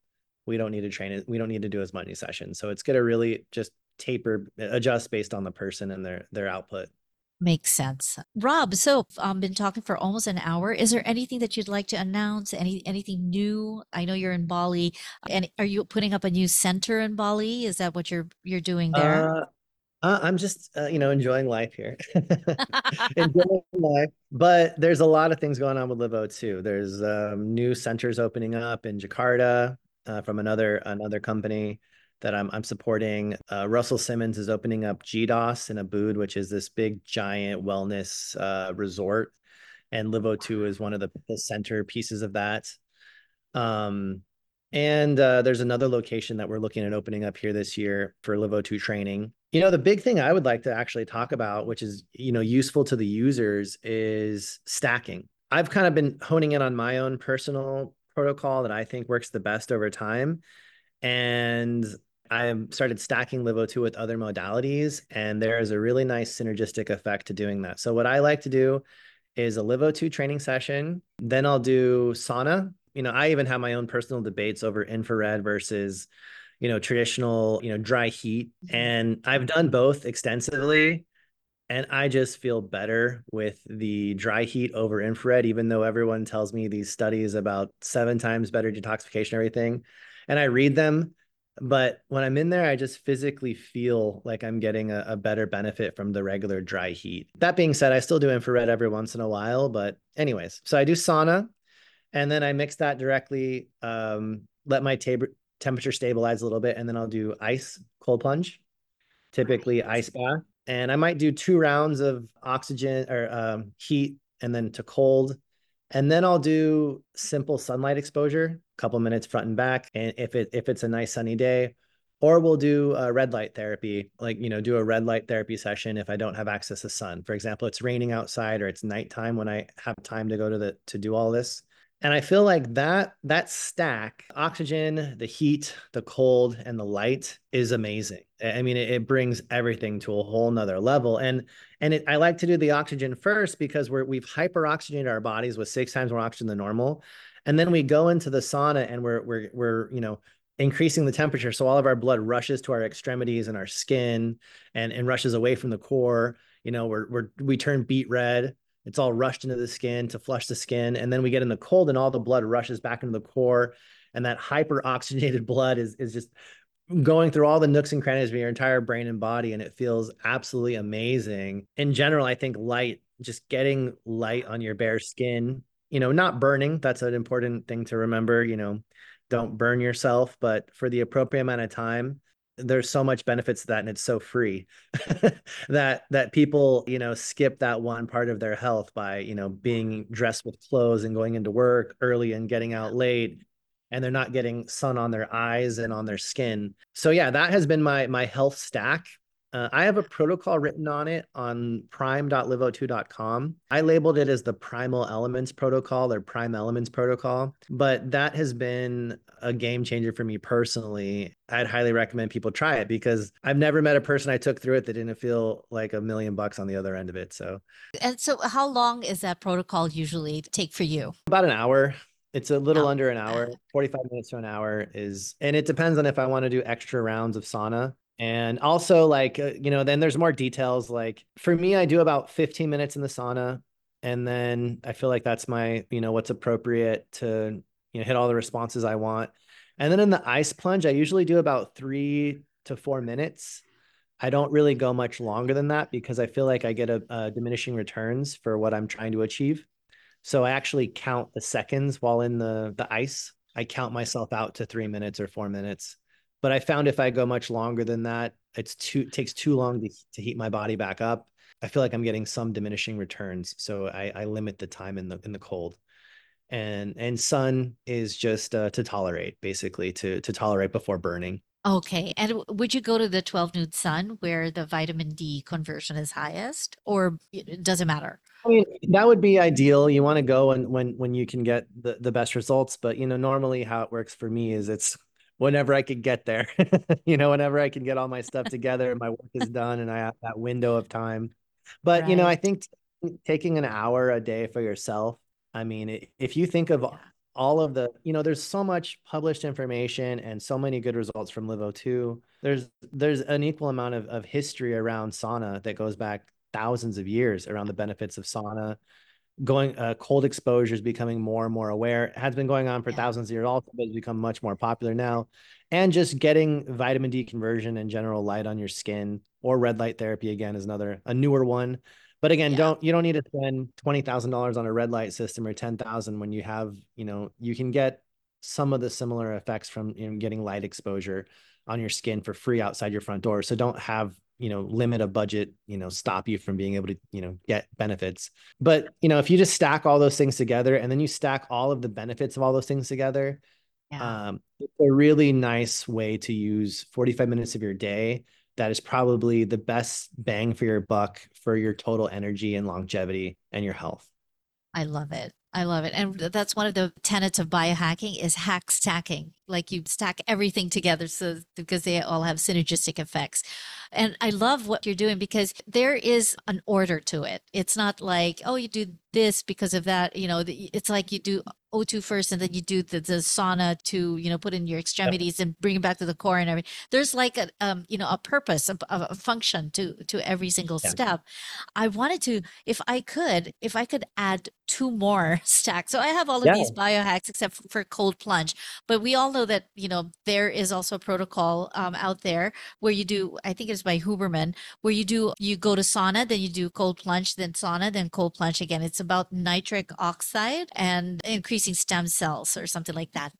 we don't need to train it. We don't need to do as many sessions. So it's going to really just taper, adjust based on the person and their their output. Makes sense. Rob, so I've um, been talking for almost an hour. Is there anything that you'd like to announce? Any anything new? I know you're in Bali, and are you putting up a new center in Bali? Is that what you're you're doing there? Uh, uh, I'm just uh, you know enjoying life here, [LAUGHS] enjoying life. But there's a lot of things going on with LiveO2. There's um, new centers opening up in Jakarta uh, from another another company that I'm I'm supporting. Uh, Russell Simmons is opening up GDOS in Ubud, which is this big giant wellness uh, resort, and LiveO2 is one of the, the center pieces of that. Um, and uh, there's another location that we're looking at opening up here this year for LiveO2 training. You know, the big thing I would like to actually talk about, which is you know useful to the users, is stacking. I've kind of been honing in on my own personal protocol that I think works the best over time. And I started stacking LiveO2 with other modalities, and there is a really nice synergistic effect to doing that. So, what I like to do is a LiveO2 training session. Then I'll do sauna. You know, I even have my own personal debates over infrared versus, you know, traditional, you know, dry heat. Mm-hmm. And I've done both extensively. And I just feel better with the dry heat over infrared, even though everyone tells me these studies about seven times better detoxification, everything. And I read them. But when I'm in there, I just physically feel like I'm getting a, a better benefit from the regular dry heat. That being said, I still do infrared every once in a while. But, anyways, so I do sauna. And then I mix that directly, um, let my tab- temperature stabilize a little bit, and then I'll do ice cold plunge, typically ice bath. And I might do two rounds of oxygen or um, heat and then to cold. And then I'll do simple sunlight exposure, a couple minutes front and back. And if it if it's a nice sunny day, or we'll do a red light therapy, like you know, do a red light therapy session if I don't have access to sun. For example, it's raining outside or it's nighttime when I have time to go to the to do all this. And I feel like that that stack, oxygen, the heat, the cold, and the light is amazing. I mean, it, it brings everything to a whole nother level. And and it, I like to do the oxygen first because we're we've hyperoxygenated our bodies with six times more oxygen than normal. And then we go into the sauna and we're we're we're, you know, increasing the temperature. So all of our blood rushes to our extremities and our skin and, and rushes away from the core. You know, we're, we're we turn beet red it's all rushed into the skin to flush the skin. And then we get in the cold and all the blood rushes back into the core. And that hyper oxygenated [LAUGHS] blood is, is just going through all the nooks and crannies of your entire brain and body. And it feels absolutely amazing. In general, I think light, just getting light on your bare skin, you know, not burning. That's an important thing to remember. You know, don't burn yourself, but for the appropriate amount of time, there's so much benefits to that and it's so free [LAUGHS] that that people you know skip that one part of their health by you know being dressed with clothes and going into work early and getting out late and they're not getting sun on their eyes and on their skin. So yeah that has been my my health stack uh, I have a protocol written on it on prime.liveo2.com. I labeled it as the primal elements protocol or prime elements protocol, but that has been a game changer for me personally. I'd highly recommend people try it because I've never met a person I took through it that didn't feel like a million bucks on the other end of it. So, and so how long is that protocol usually take for you? About an hour. It's a little oh. under an hour, 45 minutes to an hour is, and it depends on if I want to do extra rounds of sauna and also like uh, you know then there's more details like for me i do about 15 minutes in the sauna and then i feel like that's my you know what's appropriate to you know hit all the responses i want. And then in the ice plunge i usually do about three to four minutes. I don't really go much longer than that because i feel like i get a, a diminishing returns for what i'm trying to achieve. So i actually count the seconds while in the the ice. I count myself out to three minutes or four minutes but I found if I go much longer than that, it's too it takes too long to, to heat my body back up. I feel like I'm getting some diminishing returns, so I, I limit the time in the in the cold. And and sun is just uh, to tolerate, basically to to tolerate before burning. Okay. And would you go to the 12 nude sun where the vitamin D conversion is highest, or it doesn't matter? I mean, that would be ideal. You want to go and when when you can get the, the best results. But you know, normally how it works for me is it's whenever I could get there, [LAUGHS] you know, whenever I can get all my stuff together and my work is done and I have that window of time. But, right. you know, I think t- taking an hour a day for yourself, I mean, if you think of all of the, you know, there's so much published information and so many good results from LiveO2. There's there's an equal amount of, of history around sauna that goes back thousands of years around the benefits of sauna, going uh, cold exposure is becoming more and more aware. It has been going on for yeah. thousands of years, also, but it's become much more popular now. And just getting vitamin D conversion and general light on your skin or red light therapy again is another a newer one. But again, yeah. don't you don't need to spend twenty thousand dollars on a red light system or ten thousand when you have you know you can get some of the similar effects from you know, getting light exposure on your skin for free outside your front door. So don't have you know limit a budget you know stop you from being able to you know get benefits. But you know if you just stack all those things together and then you stack all of the benefits of all those things together yeah. um, it's a really nice way to use 45 minutes of your day that is probably the best bang for your buck for your total energy and longevity and your health. I love it I love it. And that's one of the tenets of biohacking is hack stacking. Like you stack everything together so because they all have synergistic effects. And I love what you're doing because there is an order to it. It's not like, oh, you do this because of that. You know, it's like you do O2 first and then you do the, the sauna to, you know, put in your extremities and bring it back to the core and everything. There's like a, um, you know, a purpose, a, a function to, to every single yeah. step. I wanted to, if I could, if I could add two more [LAUGHS] stacks. So I have all of yeah. these biohacks except for, for cold plunge, but we all know that you know there is also a protocol um, out there where you do. I think it's by Huberman, where you do you go to sauna, then you do cold plunge, then sauna, then cold plunge again. It's about nitric oxide and increasing stem cells or something like that.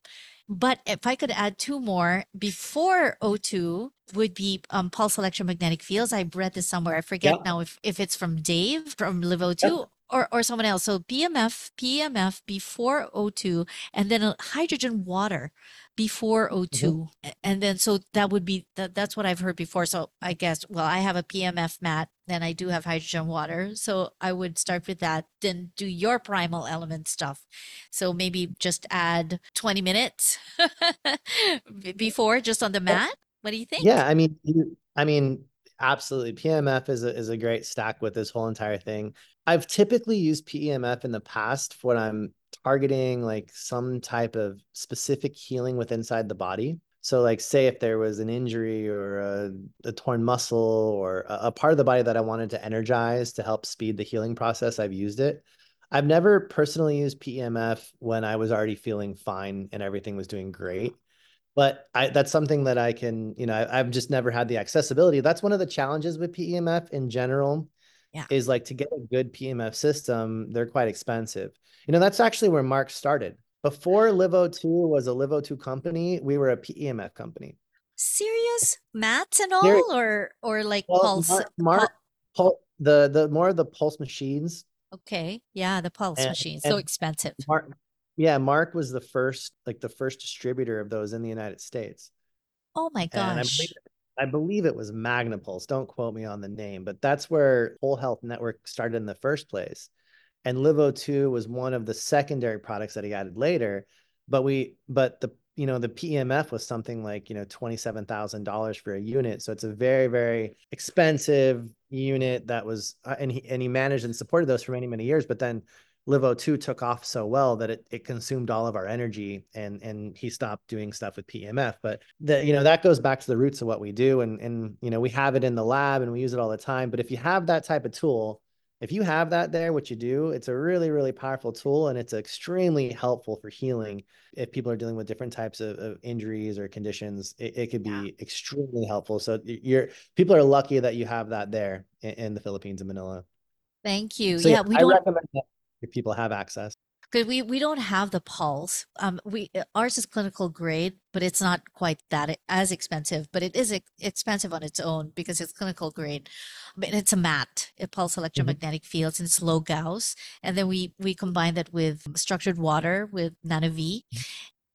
But if I could add two more before O2 would be um, pulse electromagnetic fields. I read this somewhere. I forget Yeah. now if, if it's from Dave from LiveO2 Yep. or, or someone else. So PMF, PMF before O2, and then hydrogen water before O2. Mm-hmm. A- And then so that would be that that's what I've heard before. So I guess well, I have a PMF mat, then I do have hydrogen water. So I would start with that, then do your primal element stuff. So maybe just add 20 minutes [LAUGHS] before just on the mat. What do you think? Yeah, I mean, I mean, absolutely. PMF is a is a great stack with this whole entire thing. I've typically used PEMF in the past for when I'm targeting like some type of specific healing with inside the body. So, like, say if there was an injury or a, a torn muscle or a, a part of the body that I wanted to energize to help speed the healing process, I've used it. I've never personally used PEMF when I was already feeling fine and everything was doing great but I that's something that I can, you know, I, I've just never had the accessibility. That's one of the challenges with PEMF in general. Yeah. Is like to get a good PEMF system, they're quite expensive. You know, that's actually where Mark started. Before LiveO2 was a LiveO2 company, we were a PEMF company. Serious mats and all, or or like Well, pulse? Mark, Mark pul- the the more of the pulse machines. okay, yeah, the pulse And- machine, so expensive. Mark, yeah, Mark was the first, like the first distributor of those in the United States. Oh my And I gosh. believe, I believe it was Magnapulse. Don't quote me on the name, but that's where Whole Health Network started in the first place. And LiveO2 was one of the secondary products that he added later. But we, but the, you know, the PEMF was something like, you know, $27,000 for a unit. So it's a very, very expensive unit that was, uh, and he, and he managed and supported those for many, many years. But then LiveO2 took off so well that it, it consumed all of our energy and and he stopped doing stuff with PMF. But the you know that goes back to the roots of what we do and and you know we have it in the lab and we use it all the time. But if you have that type of tool, if you have that there, what you do, it's a really, really powerful tool and it's extremely helpful for healing. If people are dealing with different types of, of injuries or conditions, it, it could be Yeah. extremely helpful. So you're people are lucky that you have that there in, in the Philippines and Manila. Thank you. So Yeah, we I don't recommend that if people have access. because we we don't have the pulse. Um, we uh, ours is clinical grade, but it's not quite that as expensive. But it is ex- expensive on its own because it's clinical grade. I mean, it's a mat, a pulse electromagnetic fields, and it's low Gauss. And then we we combine that with structured water with Nano V,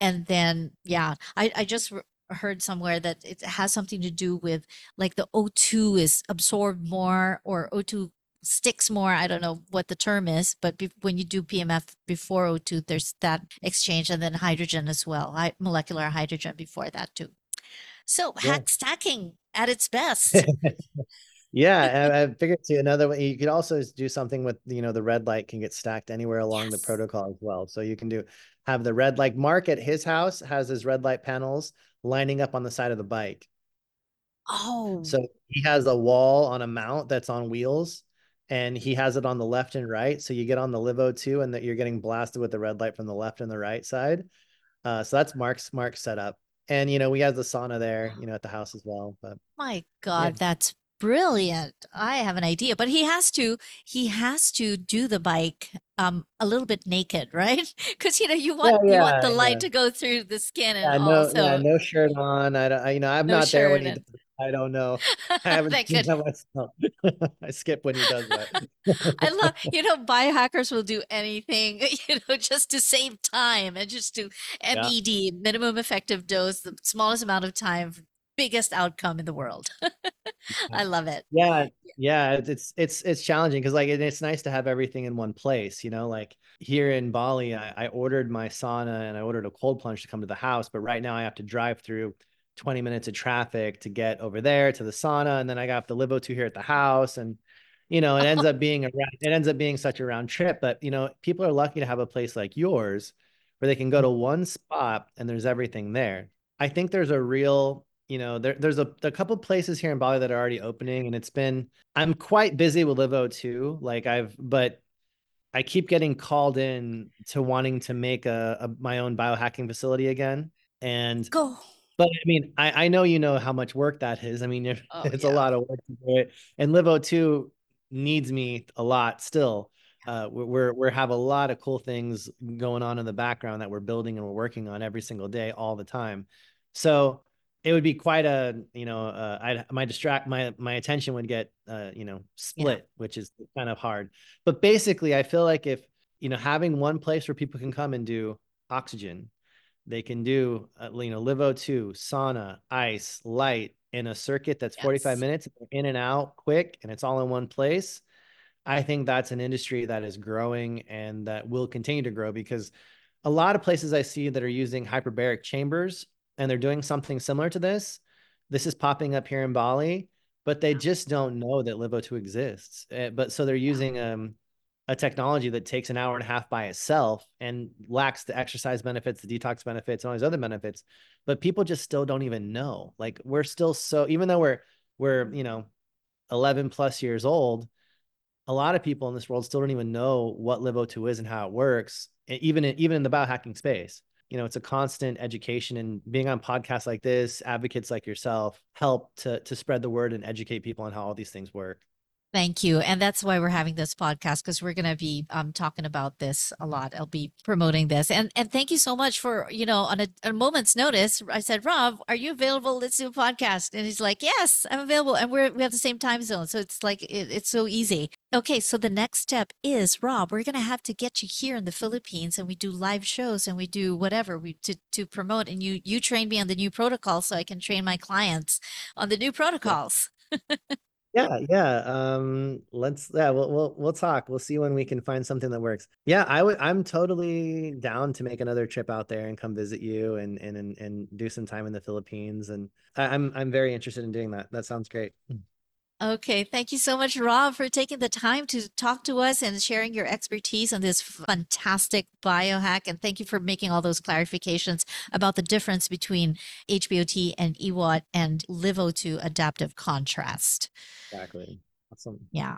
and then yeah, I I just. r- heard somewhere that it has something to do with like the O2 is absorbed more or O2 sticks more. I don't know what the term is, but be- when you do PMF before O2, there's that exchange and then hydrogen as well, hi- molecular hydrogen before that too. So Yeah. hack stacking at its best. [LAUGHS] Yeah, [LAUGHS] I, I figured too. Another way you could also s- do something with you know the red light can get stacked anywhere along the Yes. protocol as well. So you can do have the red like Mark at his house has his red light panels lining up on the side of the bike. oh, So he has a wall on a mount that's on wheels, and he has it on the left and right. So you get on the LiveO2, and that you're getting blasted with the red light from the left and the right side. Uh, so that's Mark's Mark's setup, and you know we have the sauna there, you know, at the house as well. But my God, that's brilliant. I have an idea, but he has to he has to do the bike um a little bit naked, right? [LAUGHS] Because you know you want you want the light yeah. to go through the skin and Yeah, no, also yeah, no shirt on. I don't, I, you know, I'm No not there when he does. I don't know. [LAUGHS] I haven't Thank seen goodness. that myself. [LAUGHS] I skip when he does that. I love, [LAUGHS] you know, biohackers will do anything, you know, just to save time and just to MED, minimum effective dose, the smallest amount of time, biggest outcome in the world. I love it. Yeah, yeah, it's it's it's, it's challenging because like it's nice to have everything in one place, you know. Like here in Bali, I, I ordered my sauna and I ordered a cold plunge to come to the house, but right now I have to drive through 20 minutes of traffic to get over there to the sauna, and then I got the LiveO2 here at the house, and you know, it ends up being a it ends up being such a round trip. But you know, people are lucky to have a place like yours where they can go to mm-hmm. one spot and there's everything there. I think there's a real you know, there, there's a, a couple places here in Bali that are already opening, and it's been I'm quite busy with LiveO2. Like I've, but I keep getting called in to wanting to make a, a my own biohacking facility again. And Go. But I mean, I, I know you know how much work that is. I mean, [LAUGHS] Oh, it's yeah. a lot of work to do it. And LiveO2 needs me a lot still. Uh, we- we're we're have a lot of cool things going on in the background that we're building and we're working on every single day, all the time. So it would be quite a you know uh, I my distract my my attention would get uh, you know split, which is kind of hard. But basically, I feel like if you know having one place where people can come and do oxygen they can do uh, you know LiveO2 sauna ice light in a circuit that's 45 minutes in and out quick and it's all in one place. I think that's an industry that is growing and that will continue to grow because a lot of places i see that are using hyperbaric chambers and they're doing something similar to this this is popping up here in bali but they just don't know that LiveO2 exists. Uh, but so they're using um a technology that takes an hour and a half by itself and lacks the exercise benefits, the detox benefits, and all these other benefits. But people just still don't even know. Like we're still so even though we're we're you know 11 plus years old, a lot of people in this world still don't even know what LiveO2 is and how it works. Even in, even in the biohacking space, you know, it's a constant education and being on podcasts like this, advocates like yourself help to to spread the word and educate people on how all these things work. Thank you. And that's why we're having this podcast because we're going to be um, talking about this a lot. I'll be promoting this. And and thank you so much for, you know, on a, a moment's notice, I said, Rob, are you available? Let's do a podcast. And he's like, yes, I'm available. And we're, we have the same time zone. So it's like, it, it's so easy. Okay. So the next step is, Rob, we're going to have to get you here in the Philippines and we do live shows and we do whatever we to, to promote. And you, you train me on the new protocol so I can train my clients on the new protocols. [LAUGHS] Yeah, yeah. Um, let's yeah, we'll we'll we'll talk. We'll see when we can find something that works. Yeah, I would I'm totally down to make another trip out there and come visit you and and and, and do some time in the Philippines. And I, I'm I'm very interested in doing that. That sounds great. Okay, thank you so much, Rob, for taking the time to talk to us and sharing your expertise on this fantastic biohack. And thank you for making all those clarifications about the difference between HBOT and E EWOT and LiveO2 adaptive contrast. Exactly. Awesome. Yeah.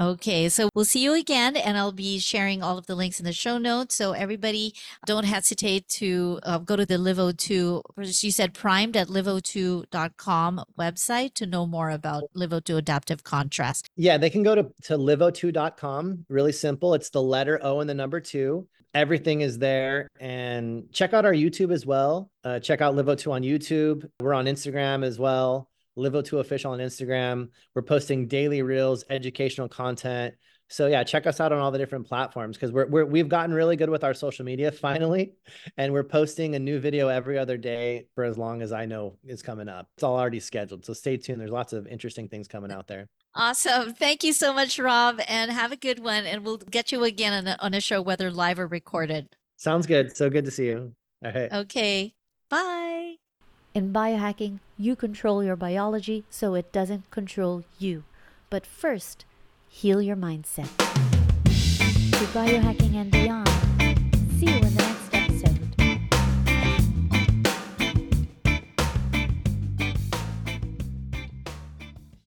Okay, so we'll see you again, and I'll be sharing all of the links in the show notes. So everybody, don't hesitate to uh, go to the LiveO2. You said primed at liveo2.com website to know more about LiveO2 adaptive contrast. Yeah, they can go to, to liveo2.com. Really simple. It's the letter O and the number two. Everything is there. And check out our YouTube as well. Uh, check out LiveO2 on YouTube. We're on Instagram as well. LiveO2 official on Instagram. We're posting daily reels, educational content. So yeah, check us out on all the different platforms because we're, we're we've gotten really good with our social media [LAUGHS] finally, and we're posting a new video every other day for as long as I know is coming up. It's all already scheduled, so stay tuned. There's lots of interesting things coming out there. Awesome. Thank you so much, Rob, and have a good one. And we'll get you again on a, on a show, whether live or recorded. Sounds good. So good to see you. All right. Okay. Bye. In biohacking, you control your biology so it doesn't control you. But first, heal your mindset. To biohacking and beyond. See you in the